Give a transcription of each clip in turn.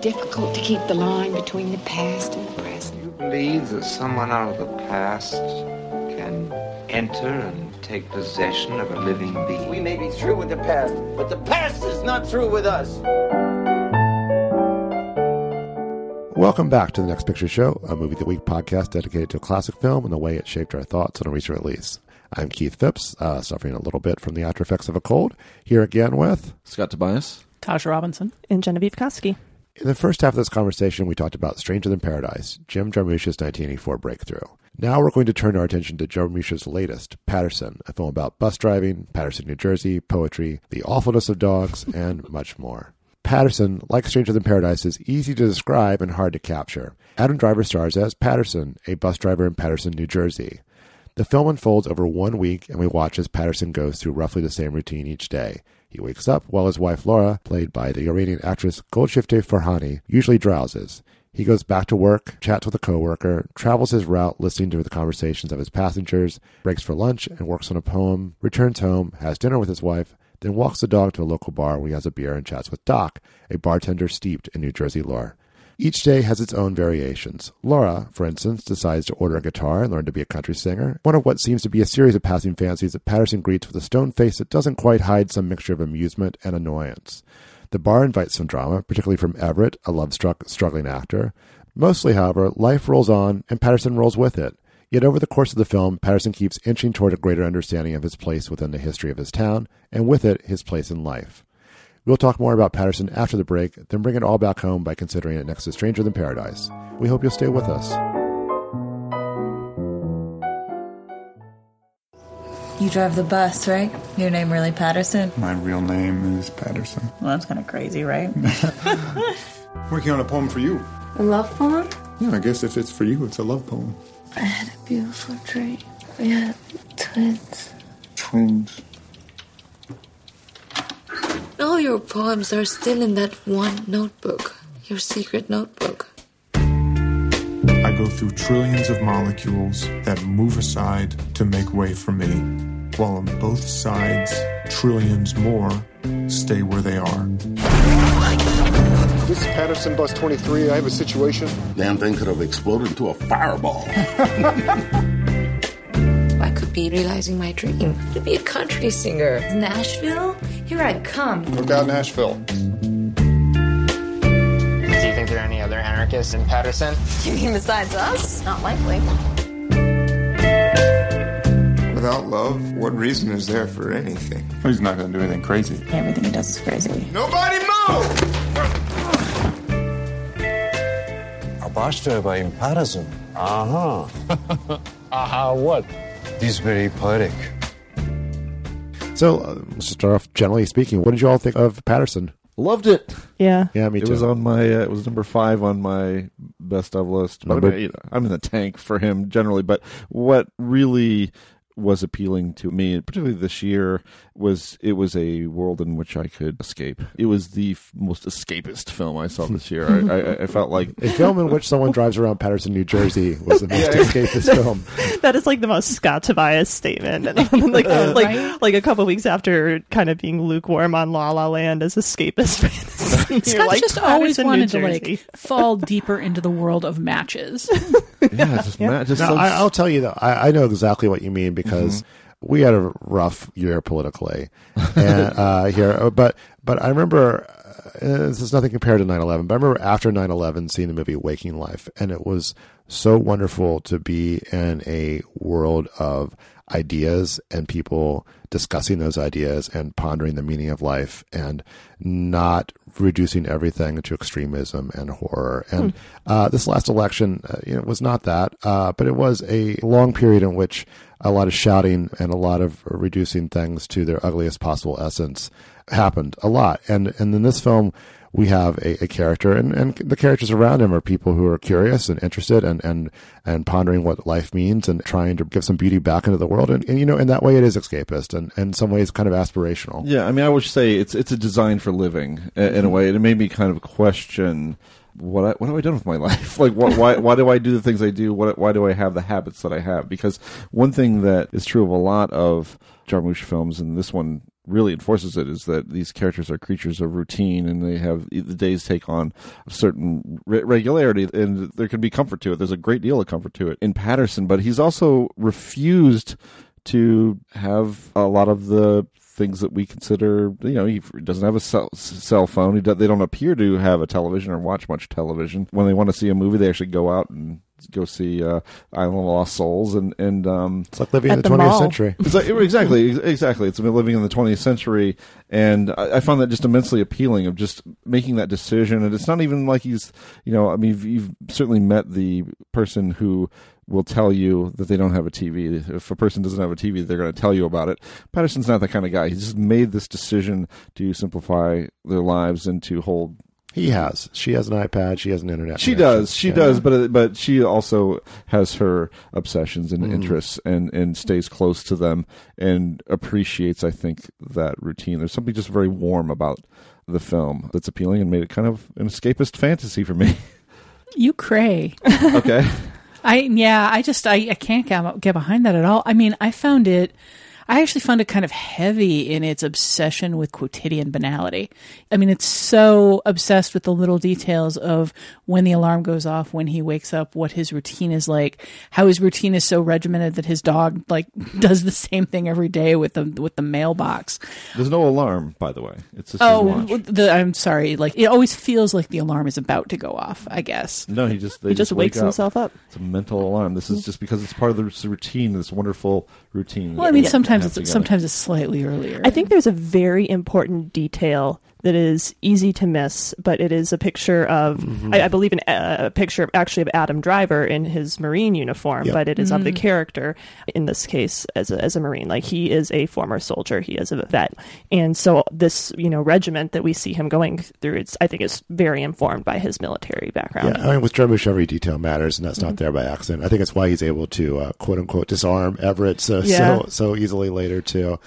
difficult to keep the line between the past and the present. You believe that someone out of the past can enter and take possession of a living being? We may be through with the past, but the past is not through with us. Welcome back to the Next Picture Show, a movie of the week podcast dedicated to a classic film and the way it shaped our thoughts on a recent release. I'm Keith Phipps, uh, suffering a little bit from the after effects of a cold. Here again with Scott Tobias, Tasha Robinson, and Genevieve Koski. In the first half of this conversation, we talked about Stranger Than Paradise, Jim Jarmusch's 1984 breakthrough. Now we're going to turn our attention to Jarmusch's latest, Paterson, a film about bus driving, Paterson, New Jersey, poetry, the awfulness of dogs, and much more. Paterson, like Stranger Than Paradise, is easy to describe and hard to capture. Adam Driver stars as Paterson, a bus driver in Paterson, New Jersey. The film unfolds over one week, and we watch as Paterson goes through roughly the same routine each day. He wakes up while his wife Laura, played by the Iranian actress Golshifteh Farahani, usually drowses. He goes back to work, chats with a coworker, travels his route listening to the conversations of his passengers, breaks for lunch and works on a poem, returns home, has dinner with his wife, then walks the dog to a local bar where he has a beer and chats with Doc, a bartender steeped in New Jersey lore. Each day has its own variations. Laura, for instance, decides to order a guitar and learn to be a country singer, one of what seems to be a series of passing fancies that Paterson greets with a stone face that doesn't quite hide some mixture of amusement and annoyance. The bar invites some drama, particularly from Everett, a love struck, struggling actor. Mostly, however, life rolls on and Paterson rolls with it. Yet over the course of the film, Paterson keeps inching toward a greater understanding of his place within the history of his town, and with it, his place in life. We'll talk more about Paterson after the break, then bring it all back home by considering it next to Stranger Than Paradise. We hope you'll stay with us. You drive the bus, right? Your name really Paterson? My real name is Paterson. Well, that's kind of crazy, right? Working on a poem for you. A love poem? Yeah, I guess if it's for you, it's a love poem. I had a beautiful dream. We had twins. Twins. All your poems are still in that one notebook, your secret notebook. I go through trillions of molecules that move aside to make way for me, while on both sides, trillions more stay where they are. This is Paterson Bus 23. I have a situation. Damn thing could have exploded into a fireball. I could be realizing my dream to be a country singer. Nashville? Here I come. Look out, Nashville. Do you think there are any other anarchists in Paterson? You mean besides us? Not likely. Without love, what reason is there for anything? He's not going to do anything crazy. Everything he does is crazy. Nobody move! A bus driver in Paterson. Uh huh. Aha, what? This very poetic. So, uh, let's start off generally speaking. What did you all think of Paterson? Loved it. Yeah. Yeah, me too. It was on my. Uh, it was number five on my best of list. But I mean, you know, I'm in the tank for him generally. But what really was appealing to me, particularly this year, was it was a world in which I could escape. It was the f- most escapist film I saw this year. I, I, I felt like a film in which someone drives around Paterson, New Jersey was the most escapist film. that is like the most Scott Tobias statement. And like, uh, like, Right? like a couple weeks after kind of being lukewarm on La La Land as escapist fantasy. You're Scott like, just always Paterson, New wanted to Jersey. like fall deeper into the world of matches. yeah, just, ma- just Now, I, I'll tell you though, I, I know exactly what you mean because we had a rough year politically and, uh, here, but but I remember. Uh, this is nothing compared to 9-11 but i remember after 9-11 seeing the movie waking life and it was so wonderful to be in a world of ideas and people discussing those ideas and pondering the meaning of life and not reducing everything to extremism and horror. And uh, this last election, uh, you know, was not that, uh, but it was a long period in which a lot of shouting and a lot of reducing things to their ugliest possible essence happened a lot. And and in this film, we have a, a character, and, and the characters around him are people who are curious and interested and, and, and pondering what life means and trying to give some beauty back into the world. And, and you know, in that way, it is escapist and, and in some ways kind of aspirational. Yeah, I mean, I would say it's it's a design for living i- in a way. And it made me kind of question what I, what have I done with my life? Like, what, why why do I do the things I do? What why do I have the habits that I have? Because one thing that is true of a lot of Jarmusch films, and this one really enforces it is that these characters are creatures of routine and they have the days take on a certain re- regularity and there can be comfort to it. There's a great deal of comfort to it in Paterson, but he's also refused to have a lot of the things that we consider, you know, he doesn't have a cell, cell phone. He do, they don't appear to have a television or watch much television. When they want to see a movie, they actually go out and go see uh, Island of Lost Souls, and and um, it's like living in the twentieth century. It's like, exactly, exactly. It's living in the twentieth century, and I, I, found that just immensely appealing of just making that decision. And it's not even like he's, you know, I mean, you've, you've certainly met the person who will tell you that they don't have a TV. If a person doesn't have a TV, they're going to tell you about it. Paterson's not that kind of guy. He's just made this decision to simplify their lives and to hold. He has. She has an iPad. She has an internet. She does. She yeah. does. But but she also has her obsessions and mm. interests and and stays close to them and appreciates. I think that routine. There's something just very warm about the film that's appealing and made it kind of an escapist fantasy for me. You cray. okay. I yeah, I just I, I can't get, get behind that at all. I mean, I found it I actually found it kind of heavy in its obsession with quotidian banality. I mean, it's so obsessed with the little details of when the alarm goes off, when he wakes up, what his routine is like, how his routine is so regimented that his dog like does the same thing every day with the with the mailbox. There's no alarm, by the way. It's just oh, the, I'm sorry. Like it always feels like the alarm is about to go off. I guess. No, he just he just, just wakes up. himself up. It's a mental alarm. This is just because it's part of the routine. This wonderful routine. Well, I mean, sometimes it's sometimes it's slightly earlier. I think there's a very important detail that is easy to miss, but it is a picture of, mm-hmm. I, I, believe, an, uh, a picture of, actually of Adam Driver in his Marine uniform, yep. but it is mm-hmm. of the mm. character in this case as a, as a Marine. Like he is a former soldier, he is a vet, and so this you know regiment that we see him going through, it's I think is very informed by his military background. Yeah, I mean with Jarmusch, every detail matters, and that's mm-hmm. not there by accident. I think it's why he's able to uh, quote unquote disarm Everett so yeah. so so easily later too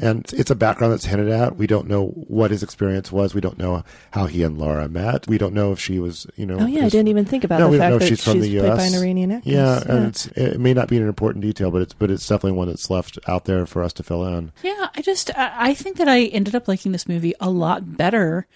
and it's a background that's hinted at. We don't know what his experience was. We don't know how he and Laura met. We don't know if she was, you know. Oh yeah, I didn't even think about no, the fact that she's, from she's the U.S. by an Iranian actress. Yeah, yeah. and it may not be an important detail, but it's but it's definitely one that's left out there for us to fill in. Yeah, I just I think that I ended up liking this movie a lot better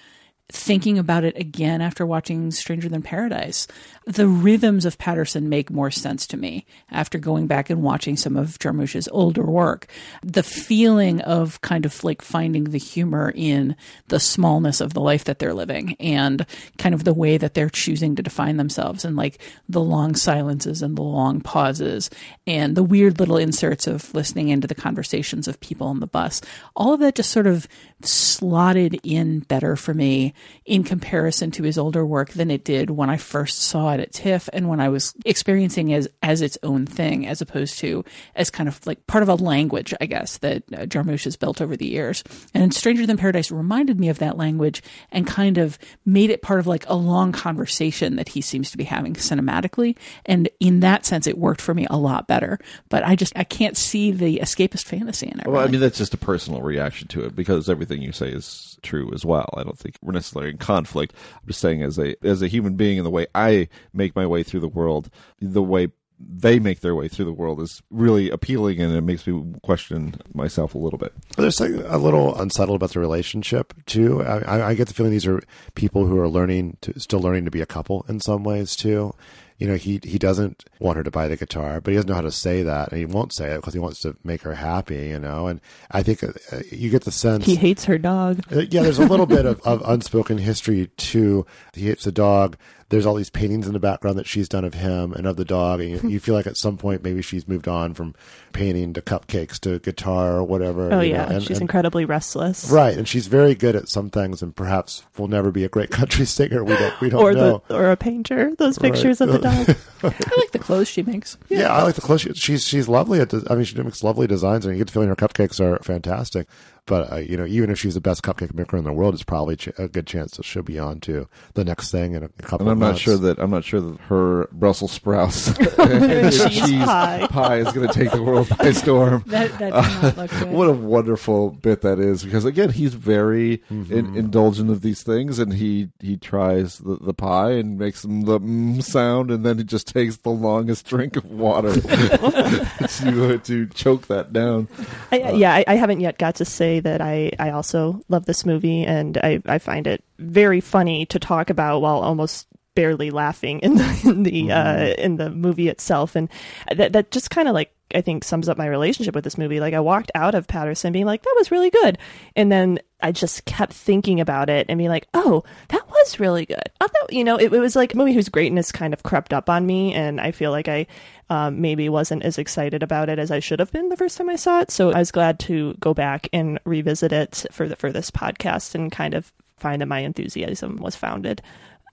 thinking about it again after watching Stranger Than Paradise. The rhythms of Paterson make more sense to me after going back and watching some of Jarmusch's older work. The feeling of kind of like finding the humor in the smallness of the life that they're living and kind of the way that they're choosing to define themselves and like the long silences and the long pauses and the weird little inserts of listening into the conversations of people on the bus. All of that just sort of slotted in better for me in comparison to his older work than it did when I first saw it at TIFF and when I was experiencing it as as its own thing, as opposed to as kind of like part of a language, I guess, that uh, Jarmusch has built over the years. And Stranger Than Paradise reminded me of that language and kind of made it part of like a long conversation that he seems to be having cinematically. And in that sense, it worked for me a lot better. But I just I can't see the escapist fantasy in it. Well, really. I mean that's just a personal reaction to it because everything you say is true as well. I don't think we're necessarily in conflict. I'm just saying as a as a human being in the way I make my way through the world, the way they make their way through the world is really appealing and it makes me question myself a little bit. There's like a little unsettled about the relationship too. I, I, get the feeling these are people who are learning to still learning to be a couple in some ways too you know, he he doesn't want her to buy the guitar, but he doesn't know how to say that, and he won't say it because he wants to make her happy, you know. And I think uh, you get the sense he hates her dog. Uh, yeah, there's a little bit of, of unspoken history too. He hates the dog there's all these paintings in the background that she's done of him and of the dog, and you, you feel like at some point maybe she's moved on from painting to cupcakes to guitar or whatever. Oh yeah, know, and, she's and, incredibly restless. Right, and she's very good at some things, and perhaps will never be a great country singer. We don't, we don't or know. The, or a painter. Those pictures right. of the dog. I like the clothes she makes. Yeah, yeah I like the clothes. She, she's she's lovely at. I mean, she makes lovely designs, and you get the feeling her cupcakes are fantastic. But uh, you know, even if she's the best cupcake maker in the world, it's probably ch- a good chance that she'll be on to the next thing in a, a couple. And I'm not months. sure that I'm not sure that her Brussels sprouts cheese, cheese pie. pie. is going to take the world by storm. that, that uh, look good. What a wonderful bit that is, because again, he's very mm-hmm. in, indulgent of these things, and he he tries the, the pie and makes them the mm sound, and then he just takes the longest drink of water to to choke that down. I, uh, yeah, I, I, haven't yet got to say say that I, I also love this movie and I, I find it very funny to talk about while almost barely laughing in the in the mm-hmm. uh, in the movie itself, and that that just kind of like I think sums up my relationship with this movie. Like I walked out of Paterson being like that was really good, and then I just kept thinking about it and being like, oh, that was really good. I thought you know it, it was like a movie whose greatness kind of crept up on me, and I feel like I um, maybe wasn't as excited about it as I should have been the first time I saw it. So I was glad to go back and revisit it for the for this podcast and kind of find that my enthusiasm was founded.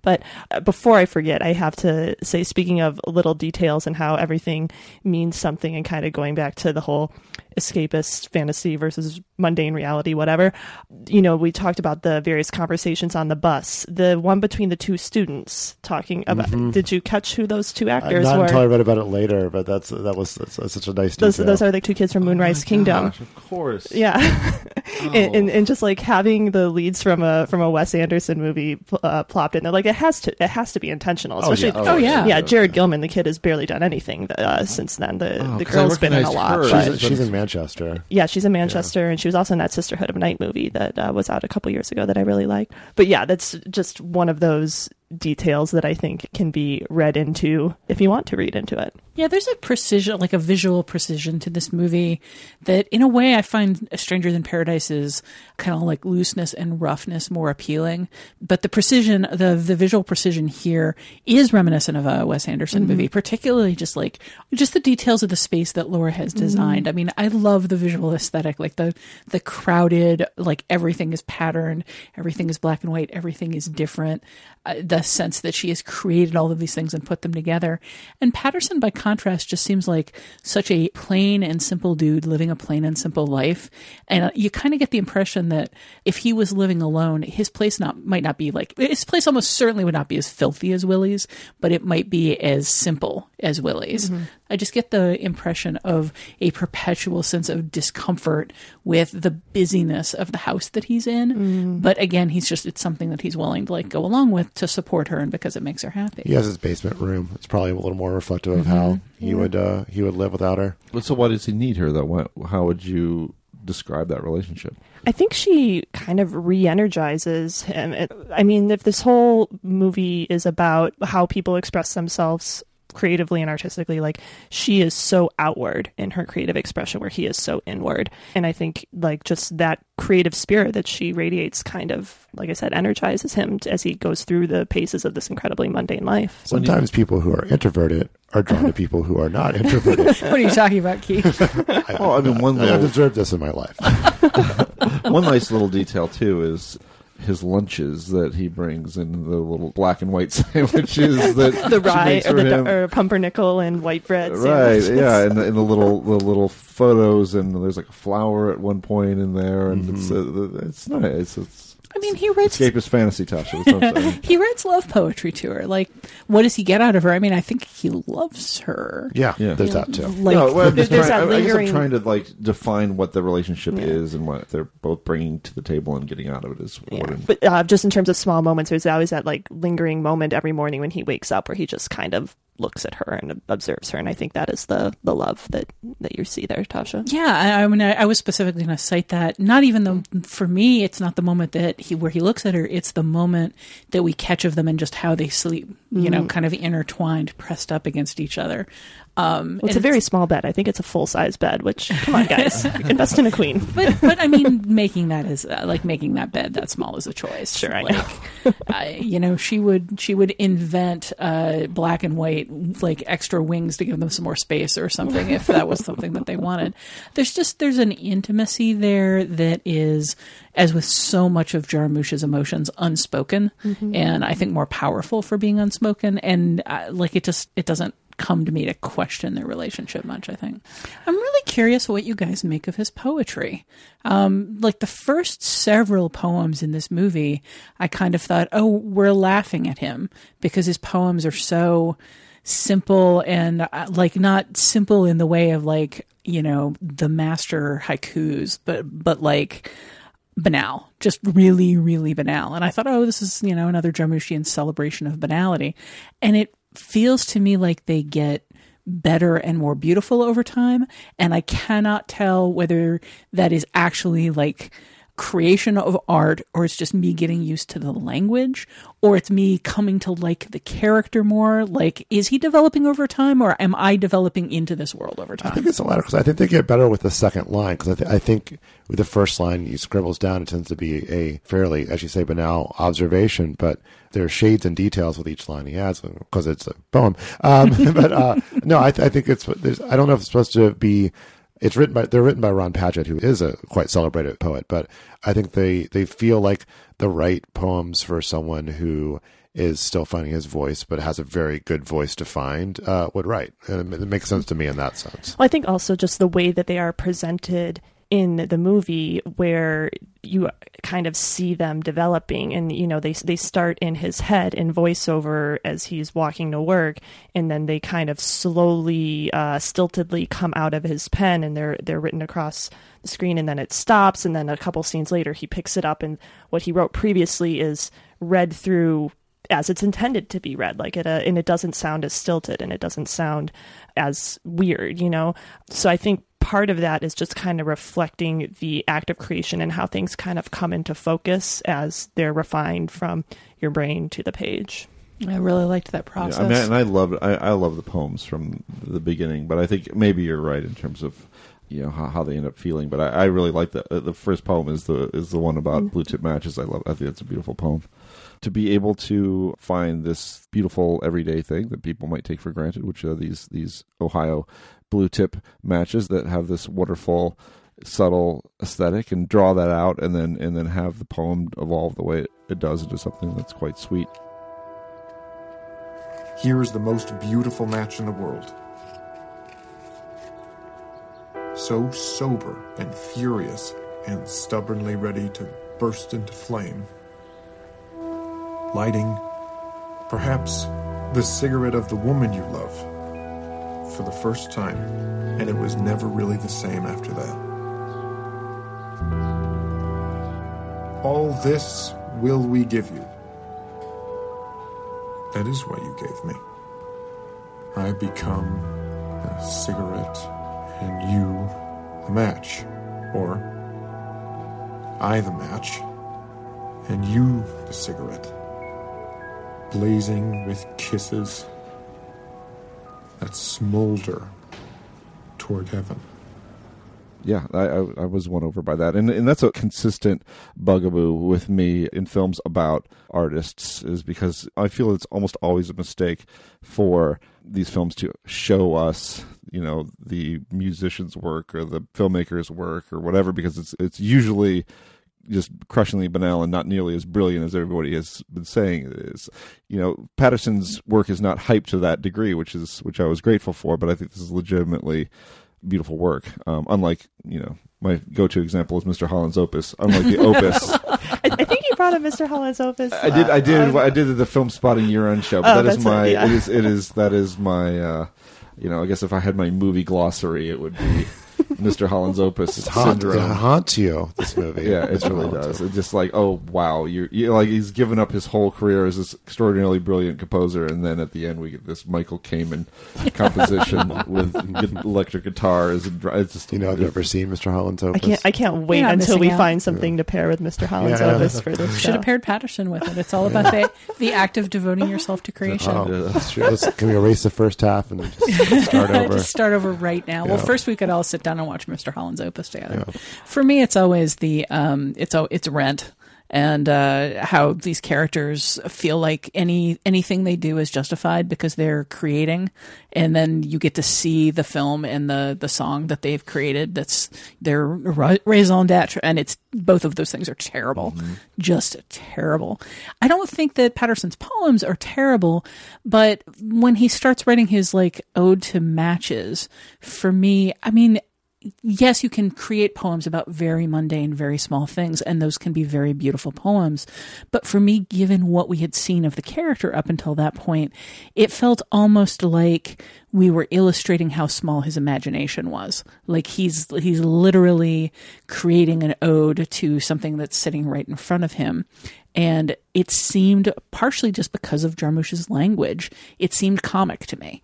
But uh, before I forget, I have to say, speaking of little details and how everything means something, and kind of going back to the whole escapist fantasy versus mundane reality, whatever. You know, we talked about the various conversations on the bus. The one between the two students talking about. Mm-hmm. Did you catch who those two actors not were? until I read about it later, but that's that was that's, that's such a nice. Those, those are the two kids from Moonrise oh Kingdom. Gosh, of course. Yeah, oh. and, and, and just like having the leads from a from a Wes Anderson movie uh, plopped in there, like it has to it has to be intentional. Especially, oh, yeah, oh, yeah. yeah, Jared Gilman, the kid has barely done anything uh, since then. The oh, the girl's been in a lot. She's, she's in Manchester. Yeah, she's in Manchester, yeah. and she was also in that Sisterhood of Night movie that uh, was out a couple years ago that I really liked. But yeah, that's just one of those details that I think can be read into if you want to read into it. Yeah, there's a precision, like a visual precision to this movie that, in a way, I find A Stranger Than Paradise is kind of like looseness and roughness more appealing. But the precision, the the visual precision here is reminiscent of a Wes Anderson mm-hmm. movie, particularly just like just the details of the space that Laura has mm-hmm. designed. Mm-hmm. I mean, I love the visual aesthetic, like the the crowded, like everything is patterned, everything is black and white, everything is different. Uh, the sense that she has created all of these things and put them together. And Paterson, by contrast, just seems like such a plain and simple dude living a plain and simple life. And uh, you kind of get the impression that if he was living alone, his place not might not be like his place almost certainly would not be as filthy as Willie's, but it might be as simple as Willie's. Mm-hmm. I just get the impression of a perpetual sense of discomfort with the busyness of the house that he's in. Mm. But again, he's just it's something that he's willing to like go along with to support her and because it makes her happy. He has his basement room. It's probably a little more reflective of mm-hmm. how he yeah. would uh, he would live without her. So why does he need her though? how would you describe that relationship? I think she kind of re-energizes him. It, I mean, if this whole movie is about how people express themselves creatively and artistically like she is so outward in her creative expression where he is so inward. And i think like just that creative spirit that she radiates kind of like i said energizes him as he goes through the paces of this incredibly mundane life. Sometimes people who are introverted are drawn to people who are not introverted. What are you talking about keith? I, oh, I mean, one little... i've observed this in my life. One nice little detail too is his lunches that he brings in the little black and white sandwiches that the rye or the or pumpernickel and white bread right yeah and the, and the little the little photos and there's like a flower at one point in there and mm-hmm. it's, uh, it's nice it's I mean, he writes escapist fantasy touch. he writes love poetry to her. Like, what does he get out of her? I mean, I think he loves her. Yeah, yeah. there's that too. Like, no, well, there's, there's trying, I, I, guess I'm trying to like define what the relationship yeah. is and what they're both bringing to the table and getting out of it is. Yeah. But uh, just in terms of small moments, there's always that like lingering moment every morning when he wakes up where he just kind of looks at her and observes her, and I think that is the the love that that you see there, Tasha. Yeah, I, I mean, I, I, was specifically going to cite that. Not even the for me, it's not the moment that he where he looks at her; it's the moment that we catch of them and just how they sleep. You mm-hmm. know, kind of intertwined, pressed up against each other. Um, well, it's a very small bed. I think it's a full size bed. Which, come on, guys, invest in a queen. But, but I mean, making that is uh, like making that bed that small is a choice. Sure, I like, know. uh, you know, she would she would invent uh, black and white like extra wings to give them some more space or something if that was something that they wanted. There's just there's an intimacy there that is as with so much of Jarmusch's emotions, unspoken, mm-hmm. and I think more powerful for being unspoken. And uh, like it just it doesn't come to me to question their relationship much. I think I'm really curious what you guys make of his poetry. Um, like the first several poems in this movie, I kind of thought, oh, we're laughing at him because his poems are so simple and uh, like not simple in the way of like you know the master haikus, but but like banal, just really, really banal. And I thought, oh, this is, you know, another Jarmuschian celebration of banality. And it feels to me like they get better and more beautiful over time. And I cannot tell whether that is actually like creation of art or it's just me getting used to the language or it's me coming to like the character more like is he developing over time or am i developing into this world over time? I think it's a latter because I think they get better with the second line because I, th- I think with the first line he scribbles down it tends to be a fairly as you say banal observation but there are shades and details with each line he adds because it's a poem. Um, but uh, no I, th- I think it's there's, I don't know if it's supposed to be it's written by they're written by Ron Padgett, who is a quite celebrated poet, but I think they they feel like the right poems for someone who is still finding his voice, but has a very good voice to find, uh, would write. And it makes sense to me in that sense. Well, I think also just the way that they are presented in the movie where you kind of see them developing and you know they they start in his head in voiceover as he's walking to work and then they kind of slowly uh, stiltedly come out of his pen and they're they're written across the screen and then it stops and then a couple scenes later he picks it up and what he wrote previously is read through as it's intended to be read. Like it uh, and it doesn't sound as stilted and it doesn't sound as weird you know? So i think part of that is just kind of reflecting the act of creation and how things kind of come into focus as they're refined from your brain to the page. I really liked that process. Yeah, I mean, and I love I, I love the poems from the beginning, but I think maybe you're right in terms of you know how, how they end up feeling. But I, I really like the the first poem is the is the one about mm-hmm. blue tip matches. I love. I think it's a beautiful poem. To be able to find this beautiful everyday thing that people might take for granted, which are these these Ohio blue tip matches that have this wonderful subtle aesthetic and draw that out and then and then have the poem evolve the way it, it does into something that's quite sweet. Here is the most beautiful match in the world. So sober and furious and stubbornly ready to burst into flame. Lighting perhaps the cigarette of the woman you love for the first time, and it was never really the same after that. All this will we give you. That is what you gave me. I become a cigarette and you the match. Or I the match and you the cigarette. Blazing with kisses that smolder toward heaven. Yeah, I, I, was won over by that, and and that's a consistent bugaboo with me in films about artists, is because I feel it's almost always a mistake for these films to show us, you know, the musician's work or the filmmaker's work or whatever, because it's it's usually just crushingly banal and not nearly as brilliant as everybody has been saying it is. You know, Paterson's work is not hyped to that degree, which is which I was grateful for. But I think this is legitimately beautiful work. Um, unlike you know, my go-to example is Mr. Holland's Opus. Unlike the Opus, I, I, think you brought up Mr. Holland's Opus. I did. I did. Uh, I did the Filmspotting year-end show. But oh, that is my. It, yeah. it is. It is. That is my. Uh, you know, I guess if I had my movie glossary, it would be. Mr. Holland's Opus it syndrome. Haunt, it haunts you. This movie, yeah, it really does. It's just like, oh wow, you're, you're, like he's given up his whole career as this extraordinarily brilliant composer, and then at the end we get this Michael Kamen composition with electric guitars. And it's just you know, I've never seen Mr. Holland's Opus. I can't. I can't wait until we out. find something yeah. to pair with Mr. Holland's yeah. Opus for this. Should have paired Paterson with it. It's all about the the act of devoting yourself to creation. Oh, that's true. Let's, can we erase the first half and then just start over? just start over right now. Well, first we could all sit down and watch Mr. Holland's opus together. Yeah. For me, it's always the um, it's it's Rent and uh, how these characters feel like any anything they do is justified because they're creating, and then you get to see the film and the the song that they've created. That's their raison d'être, and it's both of those things are terrible, mm-hmm. just terrible. I don't think that Paterson's poems are terrible, but when he starts writing his like ode to matches, for me, I mean yes, you can create poems about very mundane, very small things, and those can be very beautiful poems. But for me, given what we had seen of the character up until that point, it felt almost like we were illustrating how small his imagination was. Like he's he's literally creating an ode to something that's sitting right in front of him. And it seemed partially just because of Jarmusch's language, it seemed comic to me.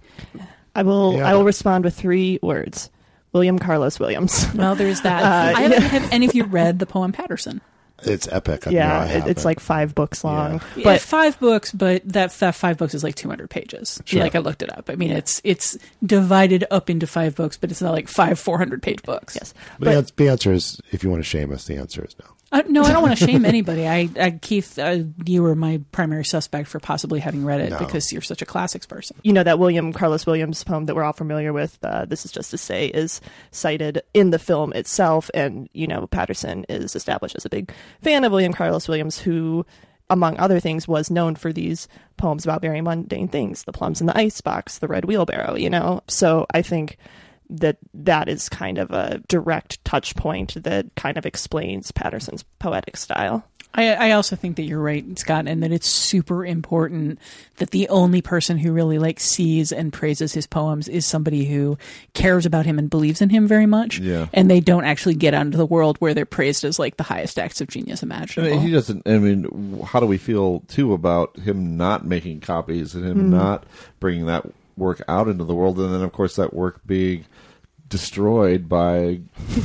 I will. Yeah. I will respond with three words: William Carlos Williams. Well, there's that. Uh, I haven't, have any of you read the poem Paterson? It's epic. I mean, yeah, I it- it's it. like five books long. But But five books, but that that five books is like 200 pages. Sure. Like I looked it up. I mean, it's it's divided up into five books, but it's not like five 400 page books. yes, But, the ans- the answer is, if you want to shame us, the answer is no. Uh, no, I don't want to shame anybody. I, I Keith, uh, you were my primary suspect for possibly having read it No. because you're such a classics person. you know that William Carlos Williams poem that we're all familiar with. Uh, this is just to say is cited in the film itself, and you know Paterson is established as a big fan of William Carlos Williams, who, among other things, was known for these poems about very mundane things: the plums in the icebox, the red wheelbarrow. You know, so I think that that is kind of a direct touch point that kind of explains Paterson's poetic style. I, I also think that you're right, Scott, and that it's super important that the only person who really like sees and praises his poems is somebody who cares about him and believes in him very much. Yeah. And they don't actually get out into the world where they're praised as like the highest acts of genius I imaginable. mean, he doesn't. I mean, how do we feel too about him not making copies and him Mhm. not bringing that work out into the world, and then of course that work being destroyed by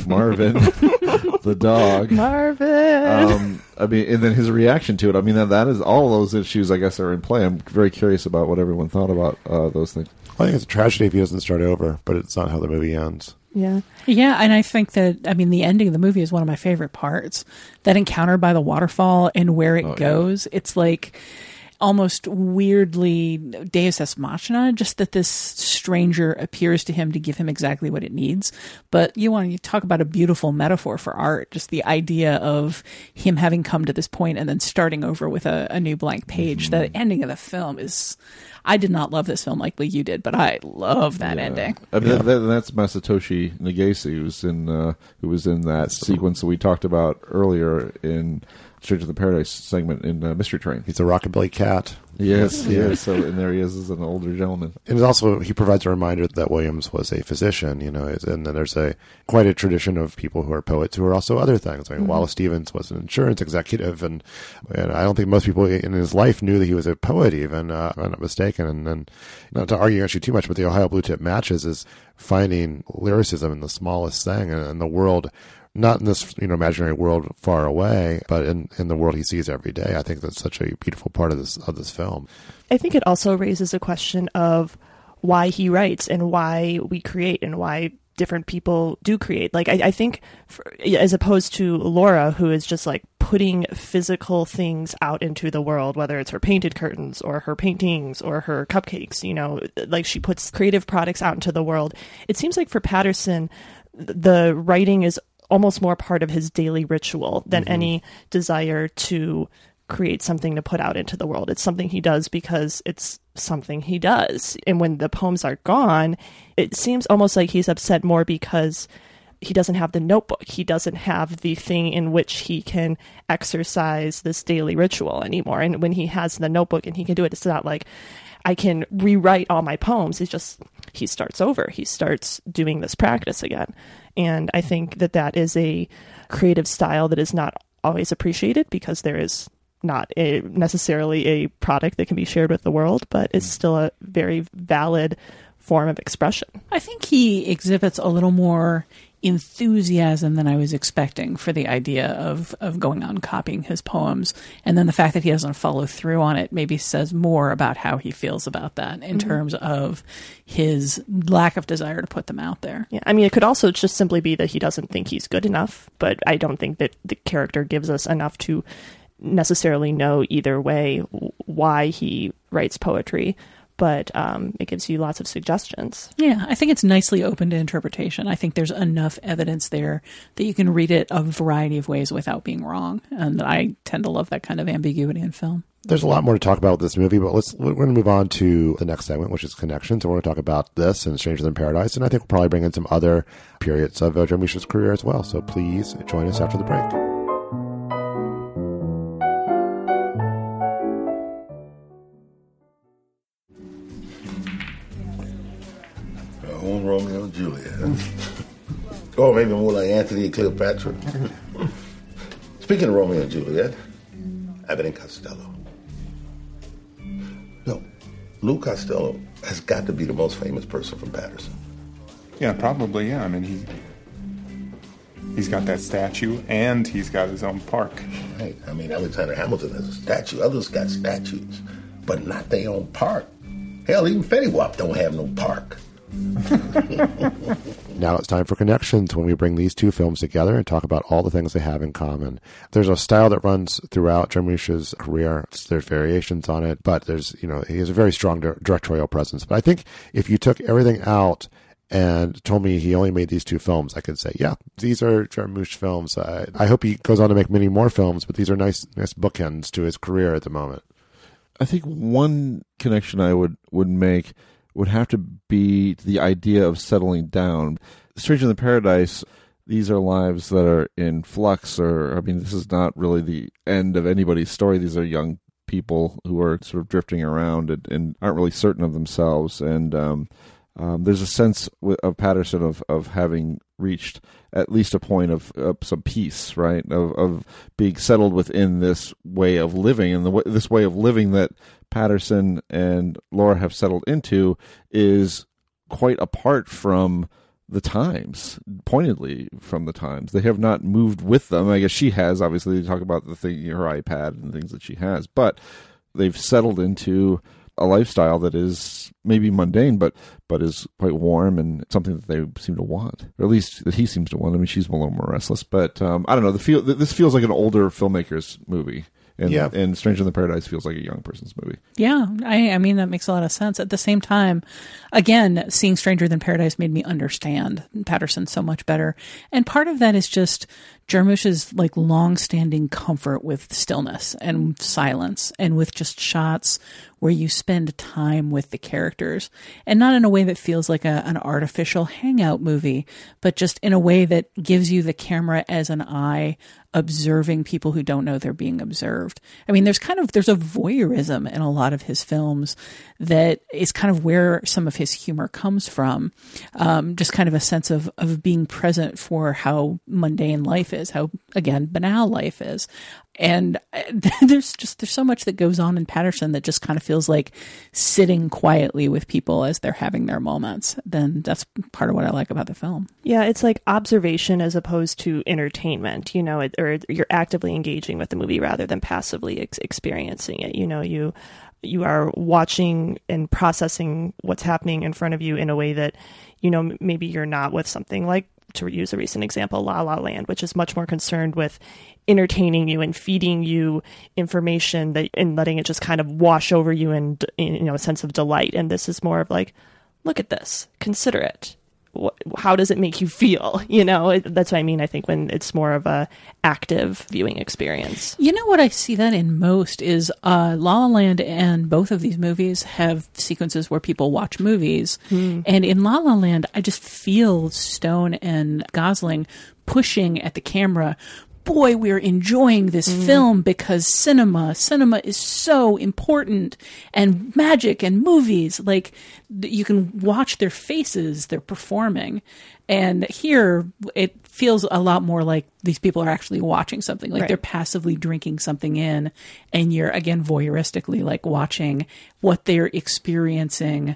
Marvin, the dog. Marvin. Um, I mean, and then his reaction to it. I mean, that, that is all those issues. I guess are in play. I'm very curious about what everyone thought about uh, those things. I think it's a tragedy if he doesn't start over, but it's not how the movie ends. Yeah. Yeah, and I think that I mean the ending of the movie is one of my favorite parts. That encounter by the waterfall and where it Oh, yeah. goes, it's like almost weirdly Deus ex machina. Just that this stranger appears to him to give him exactly what it needs. But you want to talk about a beautiful metaphor for art. Just the idea of him having come to this point and then starting over with a, a new blank page. Mm-hmm. The ending of the film is. I did not love this film like you did, but I love that ending. I mean, that, that, that's Masatoshi Nagase, who's in uh, who was in that sequence that we talked about earlier in Stranger the Paradise segment in uh, Mystery Train. He's a rockabilly cat. Yes, yes. So, and there he is as an older gentleman. And also he provides a reminder that Williams was a physician, you know, and then there's a quite a tradition of people who are poets who are also other things. I mean, Mhm. Wallace Stevens was an insurance executive, and and I don't think most people in his life knew that he was a poet, even uh, if I'm not mistaken. And then not to argue actually too much, but the Ohio Blue Tip matches is finding lyricism in the smallest thing, and, and the world. Not in this, you know, imaginary world far away, but in, in the world he sees every day. I think that's such a beautiful part of this of this film. I think it also raises a question of why he writes and why we create and why different people do create. Like, I, I think, for, as opposed to Laura, who is just like putting physical things out into the world, whether it's her painted curtains or her paintings or her cupcakes, you know, like she puts creative products out into the world. It seems like for Paterson, the writing is almost more part of his daily ritual than Mhm. any desire to create something to put out into the world. It's something he does because it's something he does. And when the poems are gone, it seems almost like he's upset more because he doesn't have the notebook. He doesn't have the thing in which he can exercise this daily ritual anymore. And when he has the notebook and he can do it, it's not like I can rewrite all my poems. It's just he starts over. He starts doing this practice again. And I think that that is a creative style that is not always appreciated because there is not a necessarily a product that can be shared with the world, but it's still a very valid form of expression. I think he exhibits a little more enthusiasm than I was expecting for the idea of of going on copying his poems, and then the fact that he doesn't follow through on it maybe says more about how he feels about that in Mhm. terms of his lack of desire to put them out there. Yeah, I mean, it could also just simply be that he doesn't think he's good enough, but I don't think that the character gives us enough to necessarily know either way why he writes poetry. But um, it gives you lots of suggestions. Yeah, I think it's nicely open to interpretation. I think there's enough evidence there that you can read it a variety of ways without being wrong, and I tend to love that kind of ambiguity in film. There's a lot more to talk about with this movie, but let's we're going to move on to the next segment, which is connections. And we're going to talk about this and Stranger Than Paradise, and I think we'll probably bring in some other periods of uh, Jarmusch's career as well. So please join us after the break. And Juliet. or maybe more like Anthony and Cleopatra. Speaking of Romeo and Juliet, Abbott and Costello. No, Lou Costello has got to be the most famous person from Paterson. Yeah, probably. Yeah, I mean he he's got that statue and he's got his own park. Right. I mean Alexander Hamilton has a statue. Others got statues, but not their own park. Hell, even Fetty Wap don't have no park. Now it's time for connections when we bring these two films together and talk about all the things they have in common. There's a style that runs throughout Jarmusch's career. There's variations on it, but there's, you know, he has a very strong directorial presence. But I think if you took everything out and told me he only made these two films, I could say, yeah, these are Jarmusch films. I, I hope he goes on to make many more films, but these are nice, nice bookends to his career at the moment. I think one connection I would would make would have to be the idea of settling down. Stranger Than Paradise, these are lives that are in flux, or I mean, this is not really the end of anybody's story. These are young people who are sort of drifting around and, and aren't really certain of themselves. And um, um, there's a sense of Paterson of of having reached at least a point of, of some peace, right? Of of being settled within this way of living, and the this way of living that Paterson and Laura have settled into is quite apart from the times, pointedly from the times. They have not moved with them. I guess she has. Obviously, they talk about the thing, her iPad and things that she has, but they've settled into a lifestyle that is maybe mundane, but but is quite warm and something that they seem to want, or at least that he seems to want. I mean, she's a little more restless, but um, I don't know. The feel this feels like an older filmmaker's movie. And, Yeah. and Stranger Than Paradise feels like a young person's movie. Yeah, I, I mean that makes a lot of sense. At the same time, again, seeing Stranger Than Paradise made me understand Paterson so much better, and part of that is just Jarmusch's like long-standing comfort with stillness and silence, and with just shots where you spend time with the characters, and not in a way that feels like a, an artificial hangout movie, but just in a way that gives you the camera as an eye observing people who don't know they're being observed. I mean, there's kind of there's a voyeurism in a lot of his films that is kind of where some of his humor comes from. Um, just kind of a sense of of being present for how mundane life is, how again banal life is. And uh, there's just there's so much that goes on in Paterson that just kind of feels like sitting quietly with people as they're having their moments. Then that's part of what I like about the film. Yeah, it's like observation as opposed to entertainment, you know, or you're actively engaging with the movie rather than passively ex- experiencing it. You know, you you are watching and processing what's happening in front of you in a way that, you know, maybe you're not with something like to use a recent example, La La Land, which is much more concerned with entertaining you and feeding you information that and letting it just kind of wash over you and you know a sense of delight. And this is more of like, look at this, consider it. What, how does it make you feel? You know, it, that's what I mean. I think when it's more of a active viewing experience. You know what I see that in most is uh, La La Land and both of these movies have sequences where people watch movies, Hmm. and in La La Land, I just feel Stone and Gosling pushing at the camera. Boy, we're enjoying this Hmm. film because cinema, cinema is so important, and magic and movies. Like you can watch their faces; they're performing. And here, it feels a lot more like these people are actually watching something. Like Right. they're passively drinking something in, and you're again voyeuristically like watching what they're experiencing.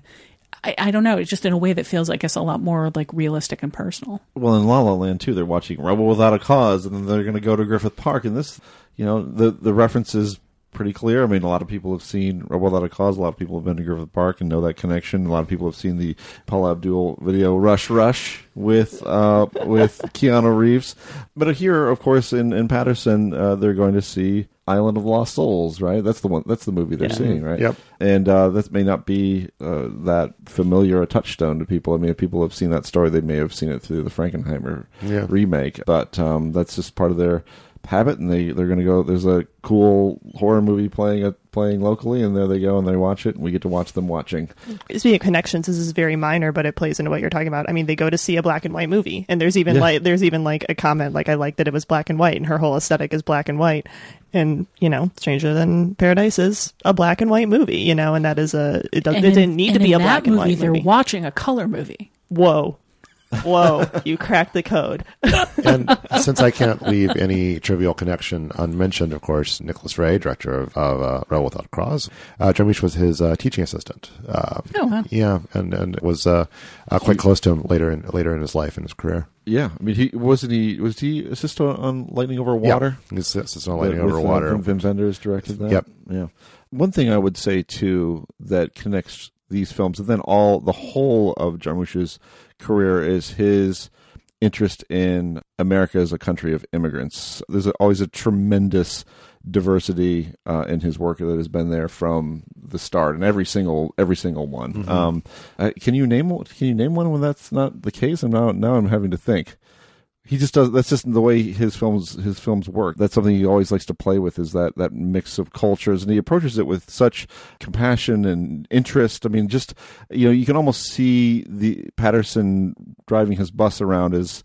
I, I don't know. It's just in a way that feels, I guess, a lot more like realistic and personal. Well, in La La Land too, they're watching Rebel Without a Cause, and then they're going to go to Griffith Park. And this, you know, the the reference is pretty clear. I mean, a lot of people have seen Rebel Without a Cause. A lot of people have been to Griffith Park and know that connection. A lot of people have seen the Paula Abdul video Rush Rush with uh, with Keanu Reeves. But here, of course, in in Paterson, uh, they're going to see Island of Lost Souls. Right? That's the one. That's the movie they're Yeah. seeing. Right? Yep. And uh, that may not be uh, that familiar a touchstone to people. I mean, if people have seen that story, they may have seen it through the Frankenheimer Yeah. remake. But um, that's just part of their habit, and they they're going to go. There's a cool horror movie playing at playing locally, and there they go, and they watch it, and we get to watch them watching. Speaking of connections, this is very minor, but it plays into what you're talking about. I mean, they go to see a black and white movie, and there's even Yeah. like there's even like a comment like I like that it was black and white, and her whole aesthetic is black and white. And you know, Stranger Than Paradise is a black and white movie, you know, and that is a it, does, it in, didn't need to be a black that and movie, white They're watching a color movie. Whoa. Whoa, you cracked the code. and since I can't leave any trivial connection unmentioned, of course, Nicholas Ray, director of, of uh, Rebel Without a Cause, uh, John was his uh, teaching assistant. Uh, Oh, wow. Yeah, and and was uh, uh, quite close to him later in later in his life and his career. Yeah, I mean, he wasn't he was he assistant on Lightning Over Water? Yeah, he's assistant on Lightning With, Over uh, Water. Wim Wenders directed that. Yep. Yeah. One thing I would say too that connects these films, and then all the whole of Jarmusch's career is his interest in America as a country of immigrants. There's always a tremendous diversity uh, in his work that has been there from the start, and every single every single one. Mhm. Um, uh, can you name can you name one when that's not the case? I'm now now I'm having to think. He just does. That's just the way his films his films work. That's something he always likes to play with. Is that that mix of cultures, and he approaches it with such compassion and interest. I mean, just you know, you can almost see the Paterson driving his bus around as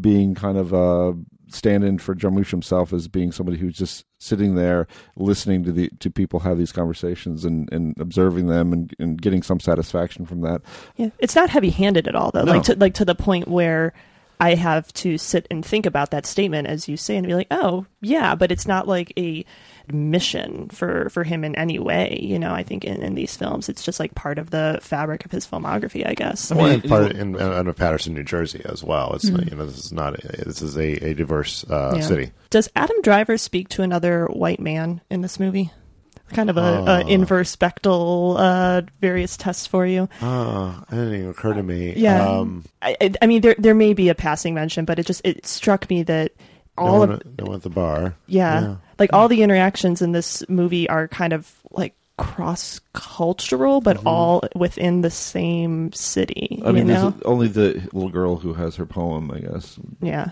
being kind of a stand-in for Jarmusch himself as being somebody who's just sitting there listening to the to people have these conversations and, and observing them and, and getting some satisfaction from that. Yeah, it's not heavy-handed at all, though. No. Like to like to the point where I have to sit and think about that statement as you say, and be like, oh yeah, but it's not like a mission for for him in any way. You know, I think in, in these films, it's just like part of the fabric of his filmography, I guess. well, and part in, in, in Paterson, New Jersey, as well. It's Mhm. you know this is not a, this is a, a diverse uh, Yeah. city. Does Adam Driver speak to another white man in this movie? Kind of a, Uh. a inverse Bechdel uh, various tests for you. Ah, it didn't even occur to me. Yeah, um, I, I- I mean there there may be a passing mention, but it just it struck me that no all one, of no one at the bar. yeah, like all the interactions in this movie are kind of like cross cultural, but Mm-hmm. all within the same city. I mean, you there's only the little girl who has her poem, I guess. yeah.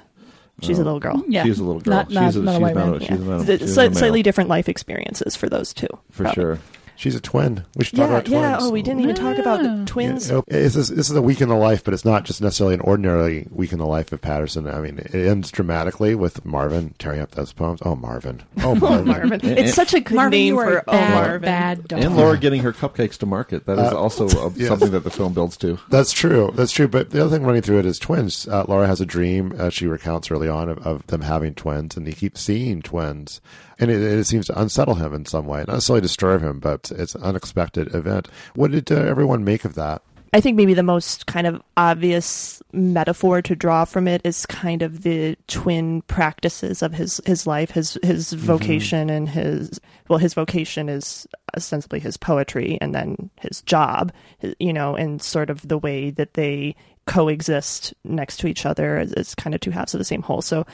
She's Uh, a little girl. Yeah. She's a little girl. Not- not- she's a, not a she's white man. a, she's a, The- she's sli- not slightly male. different life experiences for those two. for probably. sure. She's a twin. We should Yeah, talk about twins. yeah. Oh, we didn't even talk about the twins. You know, this is this is a week in the life, but it's not just necessarily an ordinary week in the life of Paterson. I mean, it ends dramatically with Marvin tearing up those poems. Oh, Marvin. Oh, Oh, Marvin. Marvin. It's such a good Marvin, name for a oh bad, Marvin. bad dog. And Laura getting her cupcakes to market. That is Uh, also a, yes. something that the film builds to. That's true. That's true. But the other thing running through it is twins. Uh, Laura has a dream, uh, she recounts early on, of, of them having twins, and he keeps seeing twins. And it, it seems to unsettle him in some way. Not necessarily disturb him, but it's an unexpected event. What did uh, everyone make of that? I think maybe the most kind of obvious metaphor to draw from it is kind of the twin practices of his his life, his his vocation and his well, his vocation is ostensibly his poetry, and then his job, you know, and sort of the way that they coexist next to each other as, as kind of two halves of the same whole. So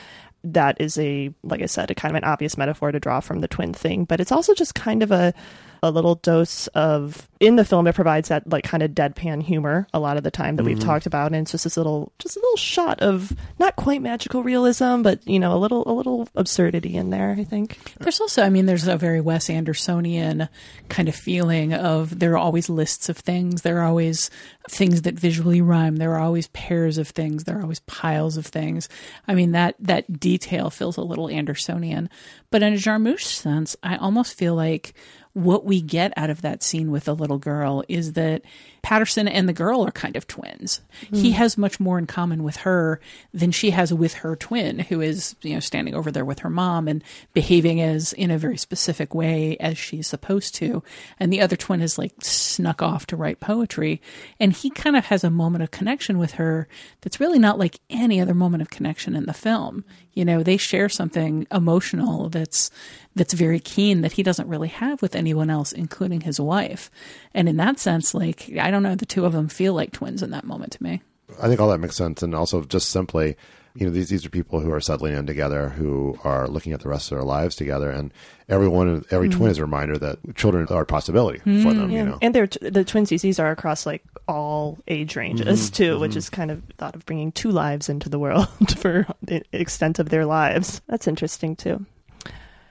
that is a like I said, a kind of an obvious metaphor to draw from the twin thing, but it's also just kind of a a little dose of in the film it provides that like kind of deadpan humor a lot of the time that we've Mhm. talked about and it's just this little just a little shot of not quite magical realism but you know a little a little absurdity in there i think There's also, I mean, there's a very Wes Andersonian kind of feeling of there are always lists of things. There are always things that visually rhyme. There are always pairs of things. There are always piles of things. I mean, that, that detail feels a little Andersonian. But in a Jarmusch sense, I almost feel like what we get out of that scene with the little girl is that Paterson and the girl are kind of twins. He Mm. has much more in common with her than she has with her twin, who is, you know, standing over there with her mom and behaving as in a very specific way as she's supposed to. And the other twin is like snuck off to write poetry. And he kind of has a moment of connection with her that's really not like any other moment of connection in the film. You know, they share something emotional that's that's very keen that he doesn't really have with anyone else, including his wife. And in that sense, like I don't know, the two of them feel like twins in that moment to me. I think all that makes sense. And also, just simply, you know, these, these are people who are settling in together, who are looking at the rest of their lives together. And everyone, every Mhm. twin is a reminder that children are a possibility for them, Yeah. you know. and they're t- the twinsies are across like all age ranges Mhm, too which mhm. is kind of thought of bringing two lives into the world for the extent of their lives that's interesting too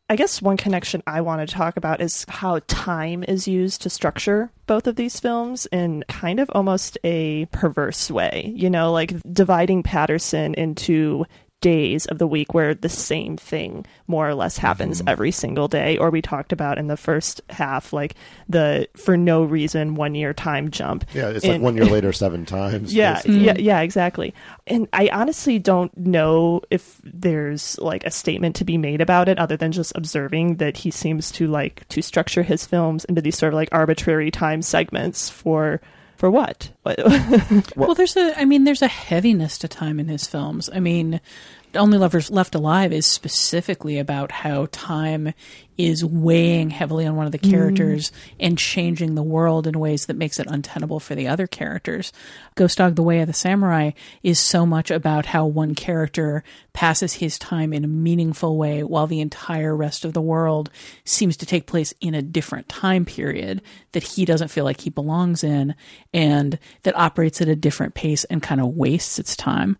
I guess one connection I want to talk about is how time is used to structure both of these films in kind of almost a perverse way. You know, like dividing Paterson into days of the week where the same thing more or less happens Mm-hmm. every single day. Or we talked about in the first half, like the for no reason one year time jump. Yeah, it's like one year later seven times. yeah, basically. yeah, yeah, exactly. And I honestly don't know if there's like a statement to be made about it other than just observing that he seems to like to structure his films into these sort of like arbitrary time segments for for what? Well, there's a, I mean, there's a heaviness to time in his films. I mean, Only Lovers Left Alive is specifically about how time is weighing heavily on one of the Mm. characters and changing the world in ways that makes it untenable for the other characters. Ghost Dog: The Way of the Samurai is so much about how one character passes his time in a meaningful way while the entire rest of the world seems to take place in a different time period that he doesn't feel like he belongs in and that operates at a different pace and kind of wastes its time.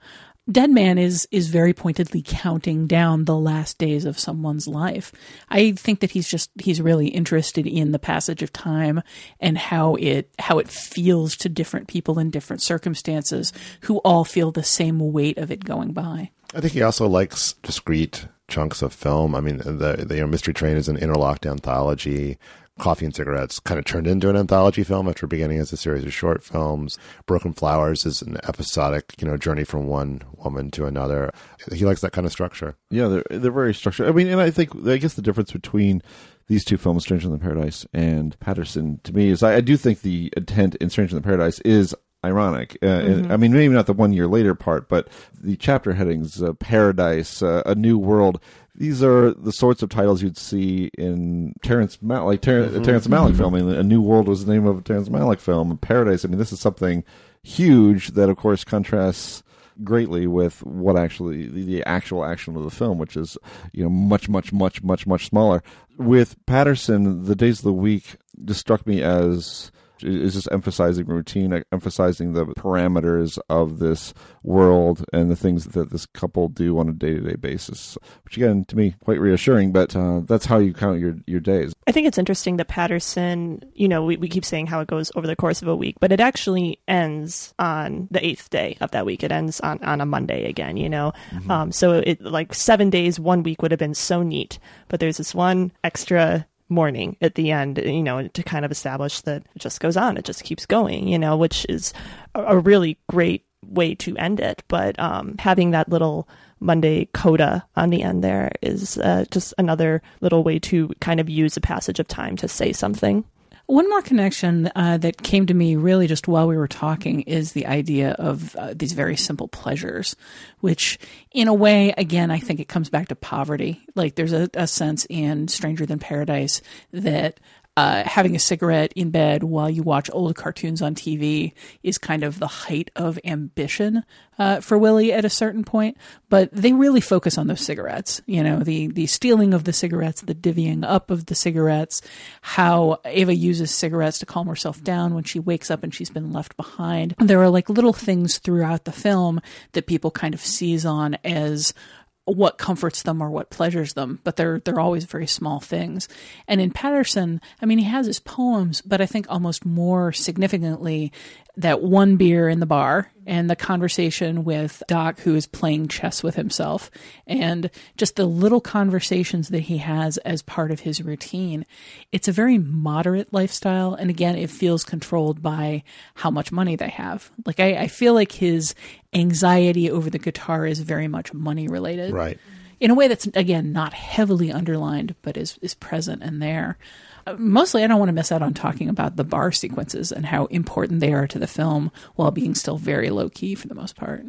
Dead Man is is very pointedly counting down the last days of someone's life. I think that he's just he's really interested in the passage of time and how it how it feels to different people in different circumstances who all feel the same weight of it going by. I think he also likes discrete chunks of film. I mean, the, the you know, Mystery Train is an interlocked anthology. Coffee and Cigarettes kind of turned into an anthology film after beginning as a series of short films. Broken Flowers is an episodic, you know, journey from one woman to another. He likes that kind of structure. Yeah, they're they're very structured. I mean, and I think I guess the difference between these two films, Stranger Than Paradise and Paterson, to me is I, I do think the intent in Stranger Than Paradise is ironic. Uh, and- Mhm. I mean, maybe not the one year later part, but the chapter headings, uh, Paradise, uh, A New World. These are the sorts of titles you'd see in Terrence Malick, like Ter- Mhm. Terrence Malick Mhm. film. I mean, A New World was the name of a Terrence Malick film. Paradise. I mean, this is something huge that, of course, contrasts greatly with what actually the, the actual action of the film, which is you know much, much, much, much, much smaller. With Paterson, the days of the week just struck me as is just emphasizing routine, emphasizing the parameters of this world and the things that this couple do on a day to day basis. Which again, to me, quite reassuring. But uh, that's how you count your your days. I think it's interesting that Paterson, you know, we, we keep saying how it goes over the course of a week, but it actually ends on the eighth day of that week. It ends on, on a Monday again, you know? Mhm. Um, so it like seven days, one week would have been so neat, but there's this one extra morning at the end, you know, to kind of establish that it just goes on, it just keeps going, you know, which is a, really great way to end it. But um, having that little Monday coda on the end there is uh, just another little way to kind of use a passage of time to say something. One more connection uh, that came to me really just while we were talking is the idea of uh, these very simple pleasures, which, in a way, again, I think it comes back to poverty. Like there's a, a sense in Stranger Than Paradise that uh, having a cigarette in bed while you watch old cartoons on TV is kind of the height of ambition uh, for Willie at a certain point. But they really focus on those cigarettes. You know, the the stealing of the cigarettes, the divvying up of the cigarettes, how Ava uses cigarettes to calm herself down when she wakes up and she's been left behind. There are like little things throughout the film that people kind of seize on as what comforts them or what pleasures them, but they're they're always very small things. And in Paterson, I mean, he has his poems, but I think almost more significantly that one beer in the bar and the conversation with Doc, who is playing chess with himself, and just the little conversations that he has as part of his routine. It's a very moderate lifestyle, and again, it feels controlled by how much money they have. Like I, I feel like his anxiety over the guitar is very much money related, Right. In a way that's again not heavily underlined, but is is present and there. Uh, Mostly, I don't want to miss out on talking about the bar sequences and how important they are to the film, while being still very low key for the most part.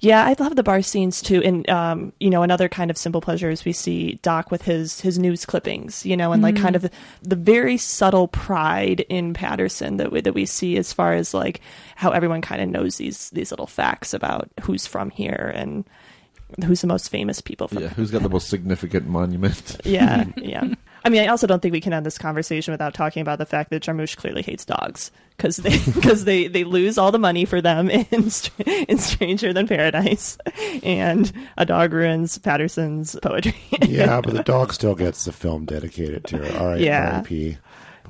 Yeah, I love the bar scenes too. And um, you know, another kind of simple pleasure is we see Doc with his his news clippings, you know, and like Mhm. kind of the, the very subtle pride in Paterson that we, that we see as far as like how everyone kind of knows these these little facts about who's from here and who's the most famous people from Yeah, who's got the most significant monument? yeah, yeah. I mean, I also don't think we can end this conversation without talking about the fact that Jarmusch clearly hates dogs because they because they, they lose all the money for them in in Stranger Than Paradise, and a dog ruins Paterson's poetry. yeah, but the dog still gets the film dedicated to her. All right, Yeah. R.I.P.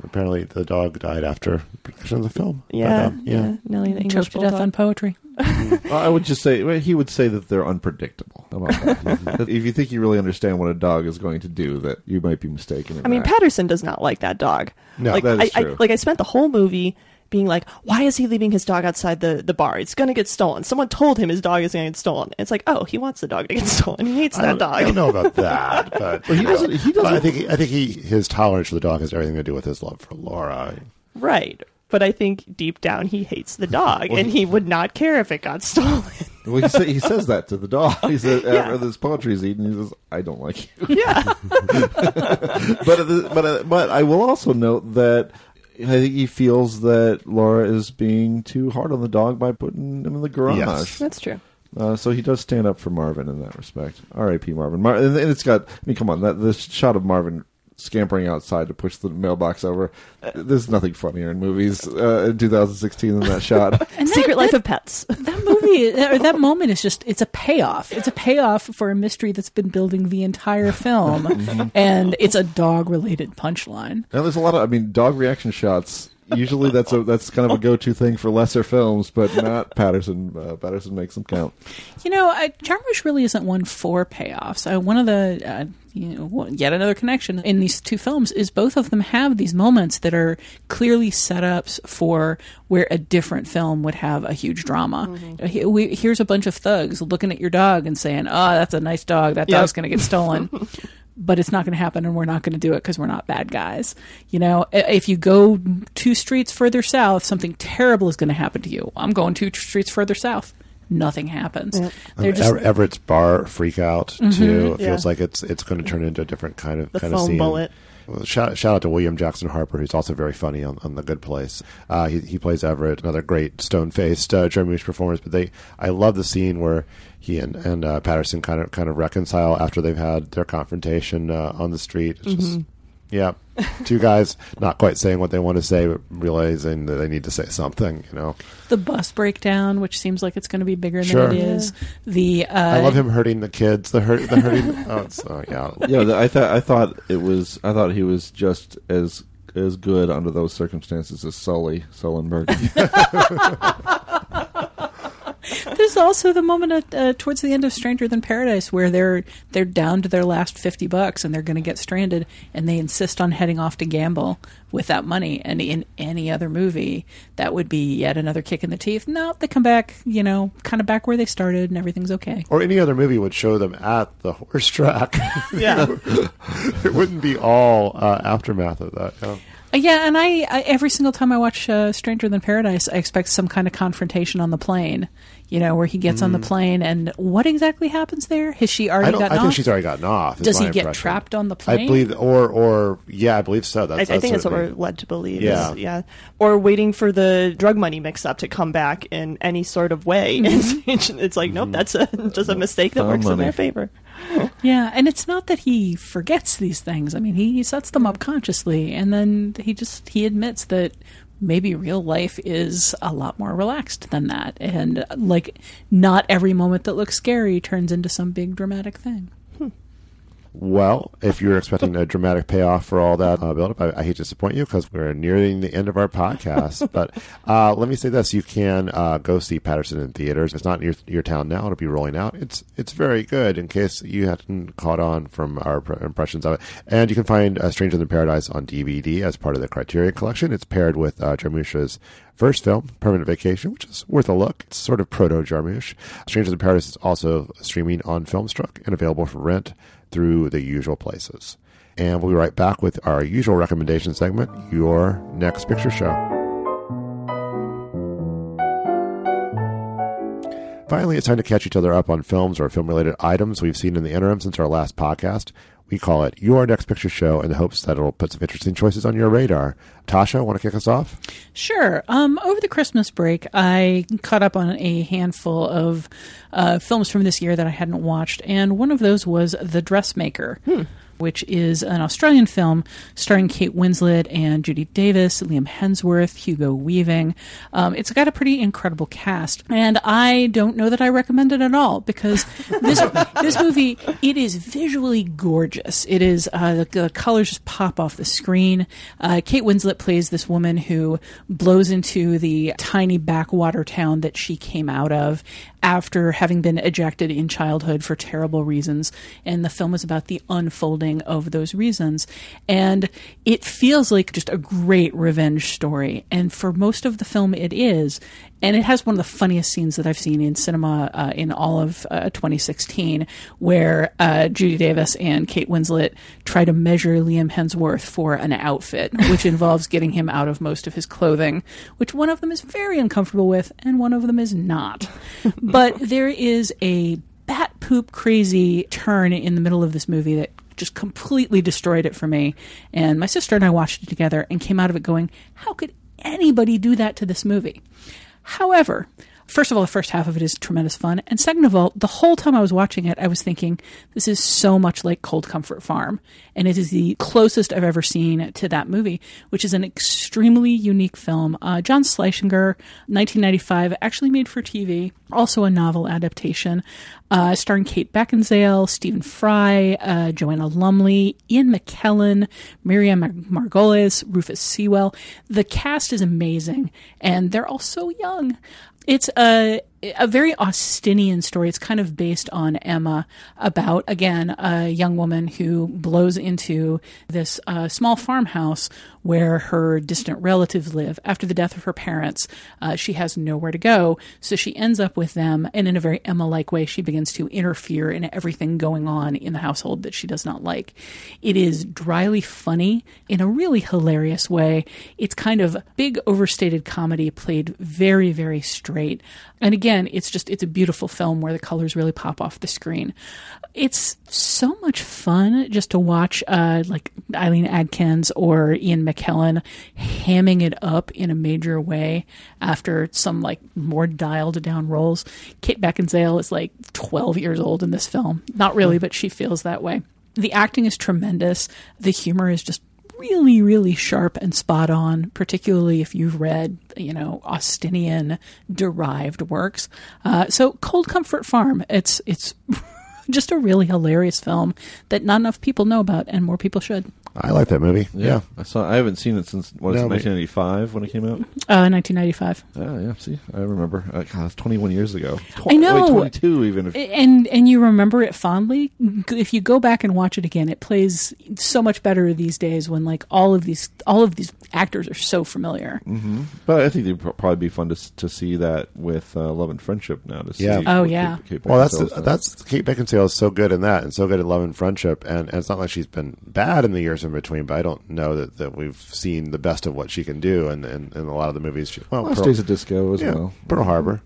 Apparently, the dog died after production of the film. But, Yeah, um, yeah. yeah. Nellie the English Choked to death Bulldog. on poetry. Well, I would just say well, he would say that they're unpredictable. About that? That if you think you really understand what a dog is going to do, that you might be mistaken. in I mean, that. Paterson does not like that dog. No, like, that is I, true. I, like I spent the whole movie being like, why is he leaving his dog outside the, the bar? It's going to get stolen. Someone told him his dog is going to get stolen. It's like, oh, he wants the dog to get stolen. He hates that dog. I don't know about that, but Well, he doesn't- he but I doesn't- think I think he his tolerance for the dog has everything to do with his love for Laura. right. But I think deep down he hates the dog, Well, and he- he would not care if it got stolen. Well, he, say, he says that to the dog. He said Yeah. after this poetry is eaten, he says, "I don't like you." Yeah. but but uh, but I will also note that I think he feels that Laura is being too hard on the dog by putting him in the garage. Yes. That's true. Uh, so he does stand up for Marvin in that respect. R.I.P. Marvin. Mar- and and it's got. I mean, come on, that the shot of Marvin scampering outside to push the mailbox over. There's nothing funnier in movies uh, in 2016 than that shot. And that- Secret Life that- of Pets. that movie or that moment is just it's a payoff it's a payoff for a mystery that's been building the entire film Mhm. and it's a dog related punchline Now there's a lot of. I mean, dog reaction shots. Usually that's a that's kind of a go to thing for lesser films, but not Paterson. Uh, Paterson makes them count. you know I, Jarmusch really isn't one for payoffs uh, one of the uh, you know yet another connection in these two films is both of them have these moments that are clearly setups for where a different film would have a huge drama Uh, he- we- here's a bunch of thugs looking at your dog and saying oh that's a nice dog that Yep. dog's going to get stolen but it's not going to happen and we're not going to do it because we're not bad guys. You know, if you go two streets further south, something terrible is going to happen to you. I'm going two streets further south. Nothing happens. They're just Ever- Everett's bar freak out too. Mhm. It feels Yeah. like it's it's going to turn into a different kind of The kind of scene. bullet. Shout, shout out to William Jackson Harper, who's also very funny on, on The Good Place. Uh, he, he plays Everett, another great stone faced uh, Jeremy performance. But they, I love the scene where he and, and uh, Paterson kind of kind of reconcile after they've had their confrontation uh, on the street. It's just, Mhm. Yeah, two guys not quite saying what they want to say, but realizing that they need to say something. You know, the bus breakdown, which seems like it's going to be bigger Sure. than it is. The uh, I love him hurting the kids. The hurt, the hurting. oh, it's, oh yeah, Yeah, the- I thought I thought it was. I thought he was just as as good under those circumstances as Sully Sullenberg. There's also the moment at, uh, towards the end of Stranger Than Paradise where they're they're down to their last fifty bucks and they're going to get stranded, and they insist on heading off to gamble with that money. And in any other movie, that would be yet another kick in the teeth. No, they come back, you know, kind of back where they started, and everything's okay. or any other movie would show them at the horse track. Yeah. it wouldn't be all uh, aftermath of that. Yeah. Uh, Yeah, and I, I every single time I watch uh, Stranger Than Paradise, I expect some kind of confrontation on the plane. You know, where he gets on the plane, and what exactly happens there? Has she Mm. I already don't. gotten I think off? she's already gotten off. Does he my get trapped on the plane? I believe, or or yeah, I believe so. That's, I, I think that's what we're led to believe. Yeah. is- yeah. Or waiting for the drug money mix up to come back in any sort of way. Mm-hmm. it's, it's like, nope, that's a, just a mistake that Found works in money. their favor. Yeah, and it's not that he forgets these things. I mean, he, he sets them up consciously, and then he just he admits that maybe real life is a lot more relaxed than that, and like not every moment that looks scary turns into some big dramatic thing. Well, if you're expecting a dramatic payoff for all that uh, build-up, I, I hate to disappoint you because we're nearing the end of our podcast. but uh, let me say this: you can uh, go see Paterson in theaters. It's not in your, your town now; it'll be rolling out. It's it's very good. In case you hadn't caught on from our pr- impressions of it, and you can find uh, Stranger Than Paradise on DVD as part of the Criterion Collection. It's paired with uh, Jarmusch's first film, Permanent Vacation, which is worth a look. It's sort of proto Jarmusch. Strangers in Paradise is also streaming on Filmstruck and available for rent through the usual places. And we'll be right back with our usual recommendation segment, Your Next Picture Show. Finally, it's time to catch each other up on films or film related items we've seen in the interim since our last podcast. We call it Your Next Picture Show in the hopes that it'll put some interesting choices on your radar. Tasha, want to kick us off? Sure. Um, over the Christmas break, I caught up on a handful of uh, films from this year that I hadn't watched, and one of those was The Dressmaker. Which is an Australian film starring Kate Winslet and Judy Davis, Liam Hemsworth, Hugo Weaving. Um, it's got a pretty incredible cast, and I don't know that I recommend it at all because this this movie it is visually gorgeous. It is uh, the, the colors just pop off the screen. Uh, Kate Winslet plays this woman who blows into the tiny backwater town that she came out of after having been ejected in childhood for terrible reasons. And the film is about the unfolding of those reasons. And it feels like just a great revenge story. And for most of the film, it is. And it has one of the funniest scenes that I've seen in cinema uh, in all of uh, 2016, where uh, Judy Davis and Kate Winslet try to measure Liam Hemsworth for an outfit, which involves getting him out of most of his clothing, which one of them is very uncomfortable with, and one of them is not. but there is a bat poop crazy turn in the middle of this movie that just completely destroyed it for me. And my sister and I watched it together and came out of it going, how could anybody do that to this movie? However, first of all, the first half of it is tremendous fun. And second of all, the whole time I was watching it, I was thinking, this is so much like Cold Comfort Farm. And it is the closest I've ever seen to that movie, which is an extremely unique film. Uh, John Schlesinger, 1995, actually made for TV, also a novel adaptation, uh, starring Kate Beckinsale, Stephen Fry, uh, Joanna Lumley, Ian McKellen, Miriam Margolyes, Rufus Sewell. The cast is amazing, and they're all so young. It's a a very Austenian story. It's kind of based on Emma about again a young woman who blows into this uh, small farmhouse where her distant relatives live. After the death of her parents, uh, she has nowhere to go, so she ends up with them. And in a very Emma-like way, she begins to interfere in everything going on in the household that she does not like. It is dryly funny in a really hilarious way. It's kind of big, overstated comedy played very, very straight. And again, it's just it's a beautiful film where the colors really pop off the screen. It's so much fun just to watch uh, like Eileen Atkins or Ian McKellen hamming it up in a major way after some like more dialed down roles. Kate Beckinsale is like 12 years old in this film. Not really, but she feels that way. The acting is tremendous. The humor is just really, really sharp and spot on, particularly if you've read, you know, Austenian derived works. Uh, so, Cold Comfort Farm, it's it's just a really hilarious film that not enough people know about, and more people should. I like that movie. Yeah, I saw. I haven't seen it since what is No, it, me- 1985 when it came out. Uh, 1995. Oh yeah, see, I remember. Uh, God, that's 21 years ago. Tw- I know. wait, 22 even. If, and and you remember it fondly. If you go back and watch it again, it plays so much better these days when like all of these all of these actors are so familiar. hmm But I think it'd probably be fun to to see that with uh, Love and Friendship now. To see Yeah. Oh, yeah. Kate, Kate Well, that's Beckinsale's done. that's Kate Beckinsale is so good in that, and so good in Love and Friendship, and, and it's not like she's been bad in the years in between. But I don't know that, that we've seen the best of what she can do, and in, in, a lot of the movies. She, well, Last Pearl- Days of Disco as yeah, well. Pearl Harbor,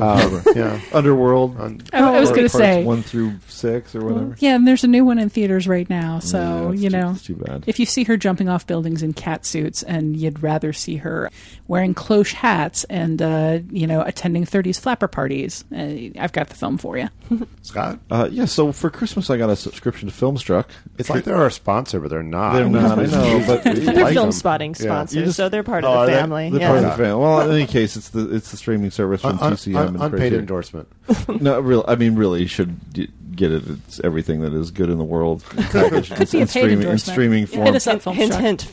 Um, yeah, Underworld. I- I was gonna say- one through six or whatever. Yeah, and there's a new one in theaters right now. So Yeah, it's you too- know, it's too bad. if you see her jumping off buildings in cat suits, and you'd rather see her wearing cloche hats and uh, you know attending 30s flapper parties, uh, I've got the film for you. Scott. Uh, yeah, so for Christmas I got a subscription to Filmstruck. It's like they're our sponsor, but they're not. They're not, I know, but They're like film them. spotting Yeah. sponsors, You just- so they're part Oh, of are the they? family. The yeah. part of the family. Well, in any case, it's the it's the streaming service from Un- un- TCM un- unpaid Criterion. endorsement. no, real. I mean, really, you should get it. It's everything that is good in the world packaged Could be a in paid streaming in endorsement. streaming Yeah. form. Hit us up, Hint, hint, Filmstruck. hint,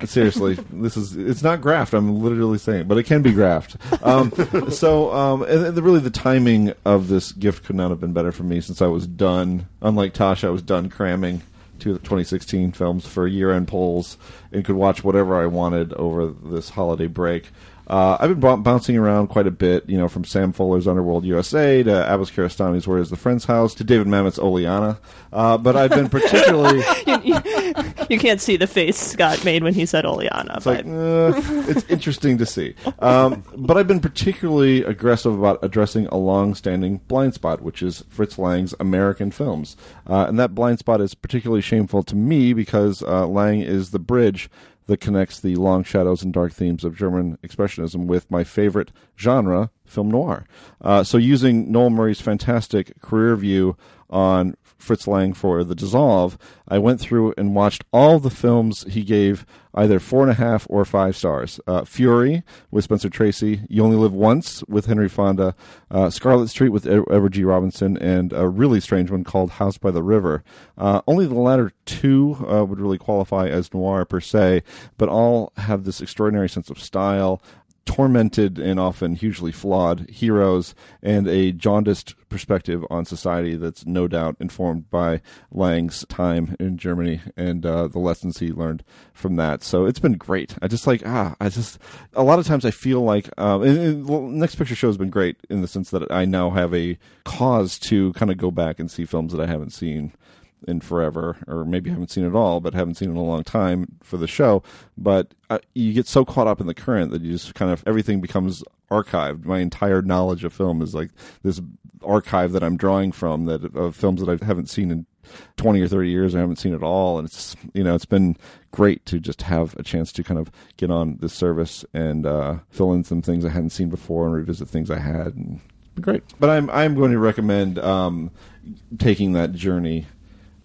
Filmstruck. Seriously, this is it's not graft. I'm literally saying, it, but it can be graft. Um, so, um, and, and the, really, the timing of this gift could not have been better for me since I was done. Unlike Tasha, I was done cramming to the 2016 films for year-end polls and could watch whatever I wanted over this holiday break. Uh, I've been b- bouncing around quite a bit, you know, from Sam Fuller's Underworld USA to Abbas Kiarostami's Where Is the Friend's House to David Mamet's Oleanna. Uh, but I've been particularly. you, you- you can't see the face Scott made when he said Oleanna, It's but like, uh, it's interesting to see. Um, but I've been particularly aggressive about addressing a long-standing blind spot, which is Fritz Lang's American films. Uh, and that blind spot is particularly shameful to me because uh, Lang is the bridge that connects the long shadows and dark themes of German expressionism with my favorite genre, film noir. Uh, so using Noel Murray's fantastic career view on Fritz Lang for The Dissolve, I went through and watched all the films he gave either four and a half or five stars. Uh, Fury with Spencer Tracy, You Only Live Once with Henry Fonda, uh, Scarlet Street with Edward G. Robinson, and a really strange one called House by the River. Uh, only the latter two uh, would really qualify as noir per se, but all have this extraordinary sense of style, tormented and often hugely flawed heroes and a jaundiced perspective on society that's no doubt informed by Lang's time in Germany and uh, the lessons he learned from that. So it's been great. I just like ah, I just a lot of times I feel like um, and, and well, next picture show has been great in the sense that I now have a cause to kind of go back and see films that I haven't seen in forever, or maybe haven't seen it all, but haven't seen it in a long time for the show. But uh, you get so caught up in the current that you just kind of everything becomes archived. My entire knowledge of film is like this archive that I'm drawing from that of films that I haven't seen in 20 or 30 years. I haven't seen it all, and it's you know it's been great to just have a chance to kind of get on this service and uh, fill in some things I hadn't seen before and revisit things I had. And great, but I'm I'm going to recommend um, taking that journey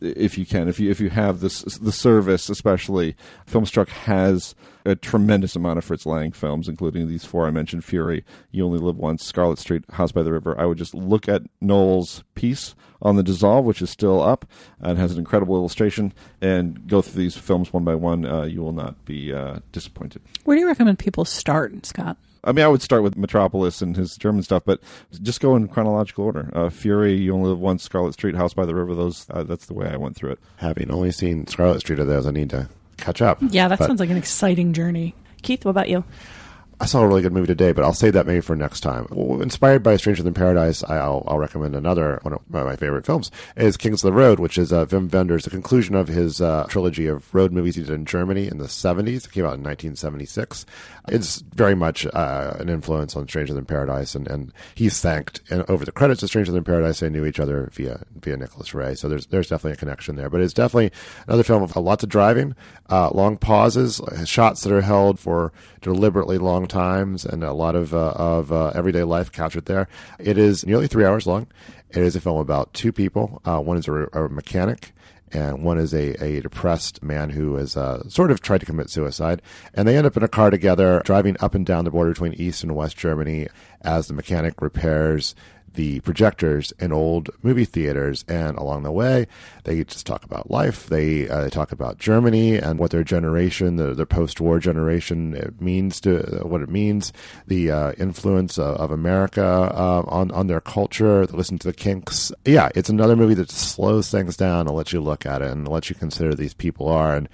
if you can, if you if you have this the service, especially Filmstruck has a tremendous amount of Fritz Lang films, including these four I mentioned: Fury, You Only Live Once, Scarlet Street, House by the River. I would just look at Noel's piece on the Dissolve, which is still up and has an incredible illustration, and go through these films one by one. Uh, you will not be uh, disappointed. Where do you recommend people start, Scott? I mean, I would start with Metropolis and his German stuff, but just go in chronological order. Uh, Fury, You Only Live Once, Scarlet Street, House by the River. Those uh, that's the way I went through it. Having only seen Scarlet Street of those, I need to catch up. Yeah, that But sounds like an exciting journey. Keith, what about you? I saw a really good movie today, but I'll save that maybe for next time. Inspired by Stranger Than Paradise, I'll, I'll recommend another one of my favorite films is Kings of the Road, which is uh, Wim Wenders, the conclusion of his uh, trilogy of road movies he did in Germany in the 70s. It came out in 1976. It's very much uh, an influence on Stranger Than Paradise, and, and he's thanked and over the credits of Stranger Than Paradise. They knew each other via via Nicholas Ray, so there's there's definitely a connection there. But it's definitely another film of lots of driving, uh, long pauses, shots that are held for deliberately long times, and a lot of uh, of uh, everyday life captured there. It is nearly three hours long. It is a film about two people. Uh, one is a, a mechanic and one is a, a depressed man who has uh, sort of tried to commit suicide. And they end up in a car together, driving up and down the border between East and West Germany as the mechanic repairs the projectors in old movie theaters. And along the way, they just talk about life. They, uh, they talk about Germany and what their generation, the, post-war generation, it means to what it means, the uh, influence of, of America uh, on on their culture. They listen to the Kinks. Yeah, it's another movie that slows things down and lets you look at it and lets you consider these people are and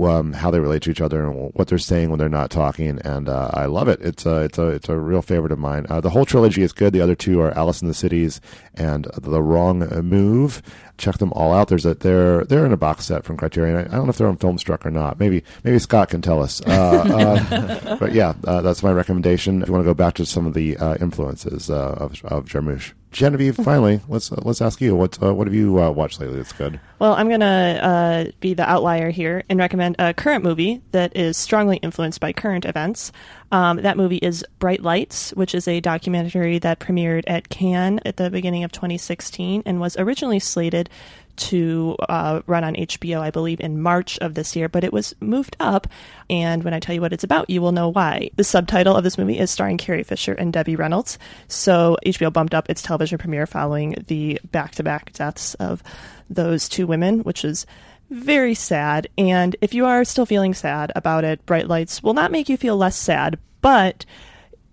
um, how they relate to each other and what they're saying when they're not talking. And uh, I love it. It's a it's a it's a real favorite of mine. Uh, the whole trilogy is good. The other two are Alice in the Cities and The Wrong Move. Check them all out. There's a they're they're in a box set from Criterion. I, I don't know if they're on Filmstruck or not. Maybe maybe Scott can tell us. Uh, uh, but yeah, uh, that's my recommendation. If you want to go back to some of the uh, influences uh, of of Jarmusch. Genevieve, finally, let's uh, let's ask you what uh, what have you uh, watched lately that's good? Well, I'm to uh, be the outlier here and recommend a current movie that is strongly influenced by current events. Um, that movie is Bright Lights, which is a documentary that premiered at Cannes at the beginning of 2016 and was originally slated to uh, run on HBO, I believe, in March of this year, but it was moved up. And when I tell you what it's about, you will know why. The subtitle of this movie is starring Carrie Fisher and Debbie Reynolds. So HBO bumped up its television premiere following the back to back deaths of those two women, which is very sad. And if you are still feeling sad about it, Bright Lights will not make you feel less sad, but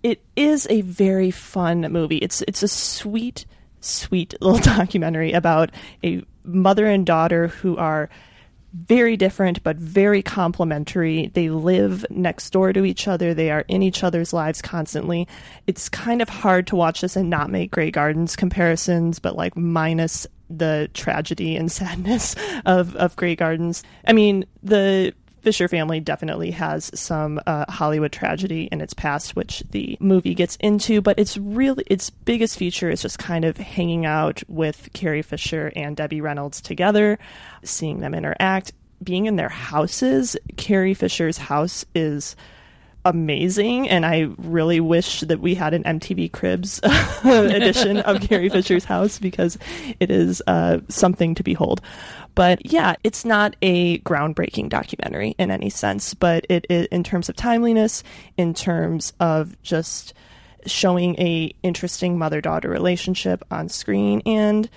it is a very fun movie. It's it's a sweet, sweet little documentary about a mother and daughter who are very different but very complementary. They live next door to each other. They are in each other's lives constantly. It's kind of hard to watch this and not make Grey Gardens comparisons, but like minus the tragedy and sadness of of Grey Gardens. I mean, the Fisher family definitely has some uh, Hollywood tragedy in its past, which the movie gets into. But it's really its biggest feature is just kind of hanging out with Carrie Fisher and Debbie Reynolds together, seeing them interact, being in their houses. Carrie Fisher's house is amazing, and I really wish that we had an MTV Cribs edition of Carrie Fisher's house because it is uh, something to behold. But yeah, it's not a groundbreaking documentary in any sense, but it, it in terms of timeliness, in terms of just showing a interesting mother-daughter relationship on screen and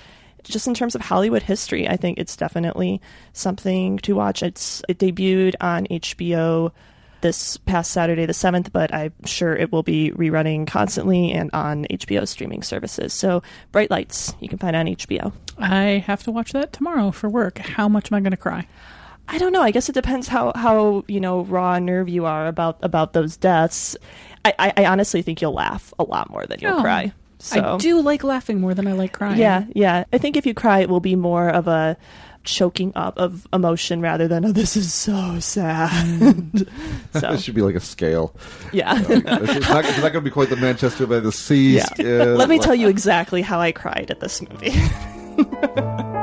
just in terms of Hollywood history, I think it's definitely something to watch. It's it debuted on HBO this past Saturday the 7th, but I'm sure it will be rerunning constantly and on HBO streaming services. So, Bright Lights, you can find on HBO. I have to watch that tomorrow for work. How much am I going to cry? I don't know. I guess it depends how, how you know raw nerve you are about about those deaths. I, I, I honestly think you'll laugh a lot more than you'll Oh, cry. So. I do like laughing more than I like crying. Yeah, yeah. I think if you cry, it will be more of a choking up of emotion rather than, oh, this is so sad. Mm. so, it should be like a scale. Yeah. You know, it's, it's not, it's not going to be quite the Manchester by the Sea. yeah. scale. Let me tell you exactly how I cried at this movie.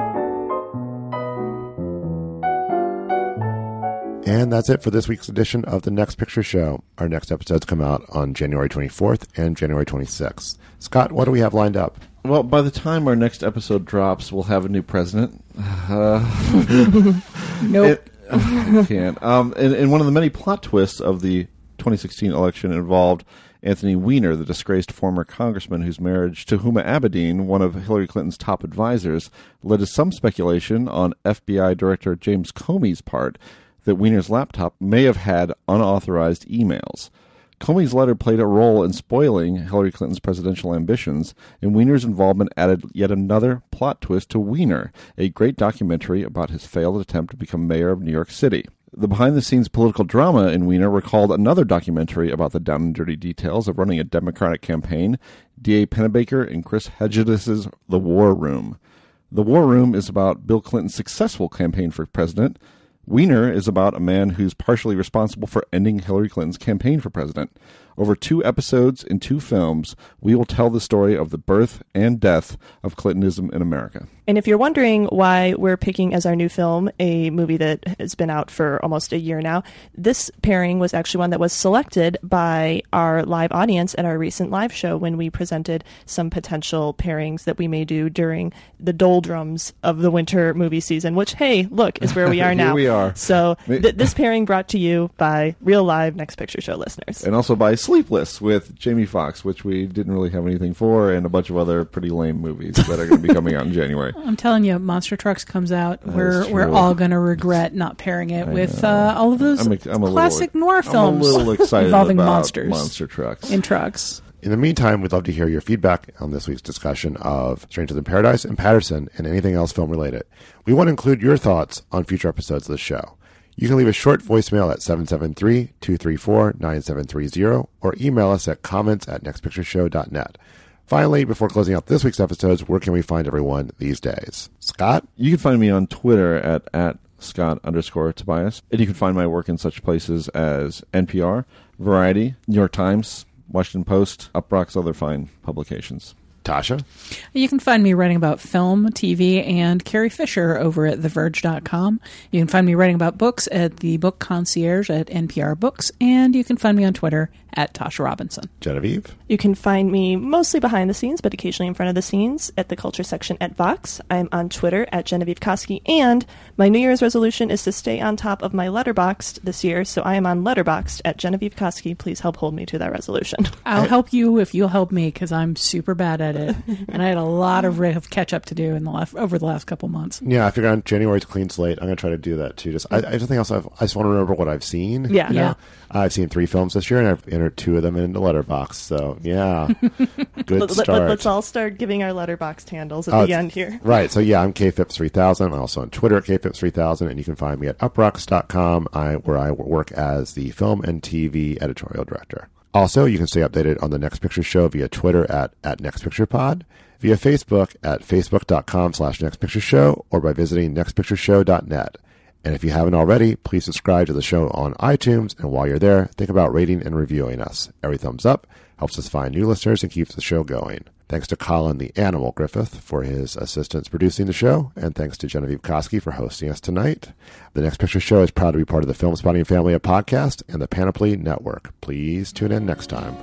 And that's it for this week's edition of the Next Picture Show. Our next episodes come out on January 24th and January 26th. Scott, what do we have lined up? Well, by the time our next episode drops, we'll have a new president. Uh, Nope. It- I can't. Um, and, and one of the many plot twists of the 2016 election involved Anthony Weiner, the disgraced former congressman whose marriage to Huma Abedin, one of Hillary Clinton's top advisors, led to some speculation on FBI Director James Comey's part that Weiner's laptop may have had unauthorized emails. Comey's letter played a role in spoiling Hillary Clinton's presidential ambitions, and Weiner's involvement added yet another plot twist to Weiner, a great documentary about his failed attempt to become mayor of New York City. The behind the scenes political drama in Weiner recalled another documentary about the down and dirty details of running a Democratic campaign, D.A. Pennebaker and Chris Hegedus's The War Room. The War Room is about Bill Clinton's successful campaign for president. Weiner is about a man who's partially responsible for ending Hillary Clinton's campaign for president. Over two episodes in two films, we will tell the story of the birth and death of Clintonism in America. And if you're wondering why we're picking as our new film a movie that has been out for almost a year now, this pairing was actually one that was selected by our live audience at our recent live show when we presented some potential pairings that we may do during the doldrums of the winter movie season, which, hey, look, is where we are Here now. we are. So th- this pairing brought to you by real live Next Picture Show listeners. And also by Sleepless with Jamie Foxx, which we didn't really have anything for, and a bunch of other pretty lame movies that are going to be coming out in January. I'm telling you, Monster Trucks comes out. we're we're all gonna regret not pairing it I with uh, all of those I'm, a- I'm classic little, noir films I'm a little excited involving about monsters monster trucks. in trucks. In the meantime, we'd love to hear your feedback on this week's discussion of Stranger Than Paradise and Paterson and anything else film related. We want to include your thoughts on future episodes of the show. You can leave a short voicemail at 773-234-9730 or email us at comments at nextpictureshow.net. Finally, before closing out this week's episodes, where can we find everyone these days? Scott? You can find me on Twitter at, at Scott underscore Tobias. And you can find my work in such places as NPR, Variety, New York Times, Washington Post, Uproxx other fine publications. Tasha? You can find me writing about film, TV, and Carrie Fisher over at TheVerge.com. You can find me writing about books at the Book Concierge at NPR Books, and you can find me on Twitter at Tasha Robinson. Genevieve? You can find me mostly behind the scenes, but occasionally in front of the scenes at the culture section at Vox. I'm on Twitter at Genevieve Koski, and my New Year's resolution is to stay on top of my Letterboxd this year, so I am on Letterboxd at Genevieve Koski. Please help hold me to that resolution. I'll help you if you'll help me because I'm super bad at it, and I had a lot of re- of catch up to do in the last, over the last couple months. Yeah, I figure on January's clean slate. I'm going to try to do that too. Just I, I just think also I've, I just want to remember what I've seen. Yeah. you know? Yeah. I've seen three films this year, and I've entered two of them in the Letterboxd. So yeah, good Let, start. us all start giving our Letterboxd handles at Oh, the end here. Right. So yeah, I'm kphipps3000. I'm also on Twitter at kphipps3000, and you can find me at uproxx.com, I, where I work as the film and TV editorial director. Also, you can stay updated on the Next Picture Show via Twitter at, at Next Picture Pod, via Facebook at facebook.com slash Next Picture Show, or by visiting nextpictureshow.net. And if you haven't already, please subscribe to the show on iTunes, and while you're there, think about rating and reviewing us. Every thumbs up helps us find new listeners and keeps the show going. Thanks to Colin the Animal Griffith for his assistance producing the show, and thanks to Genevieve Koski for hosting us tonight. The Next Picture Show is proud to be part of the Filmspotting family of podcasts and the Panoply Network. Please tune in next time.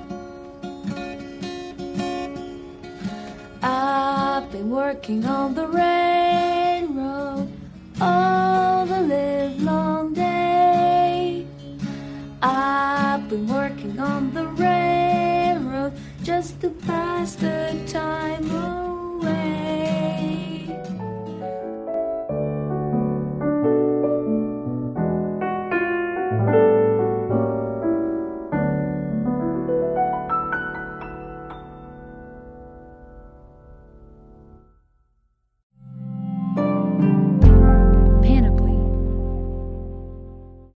I've been working on the railroad all the live long day. I've been working on the railroad just to pass the time away.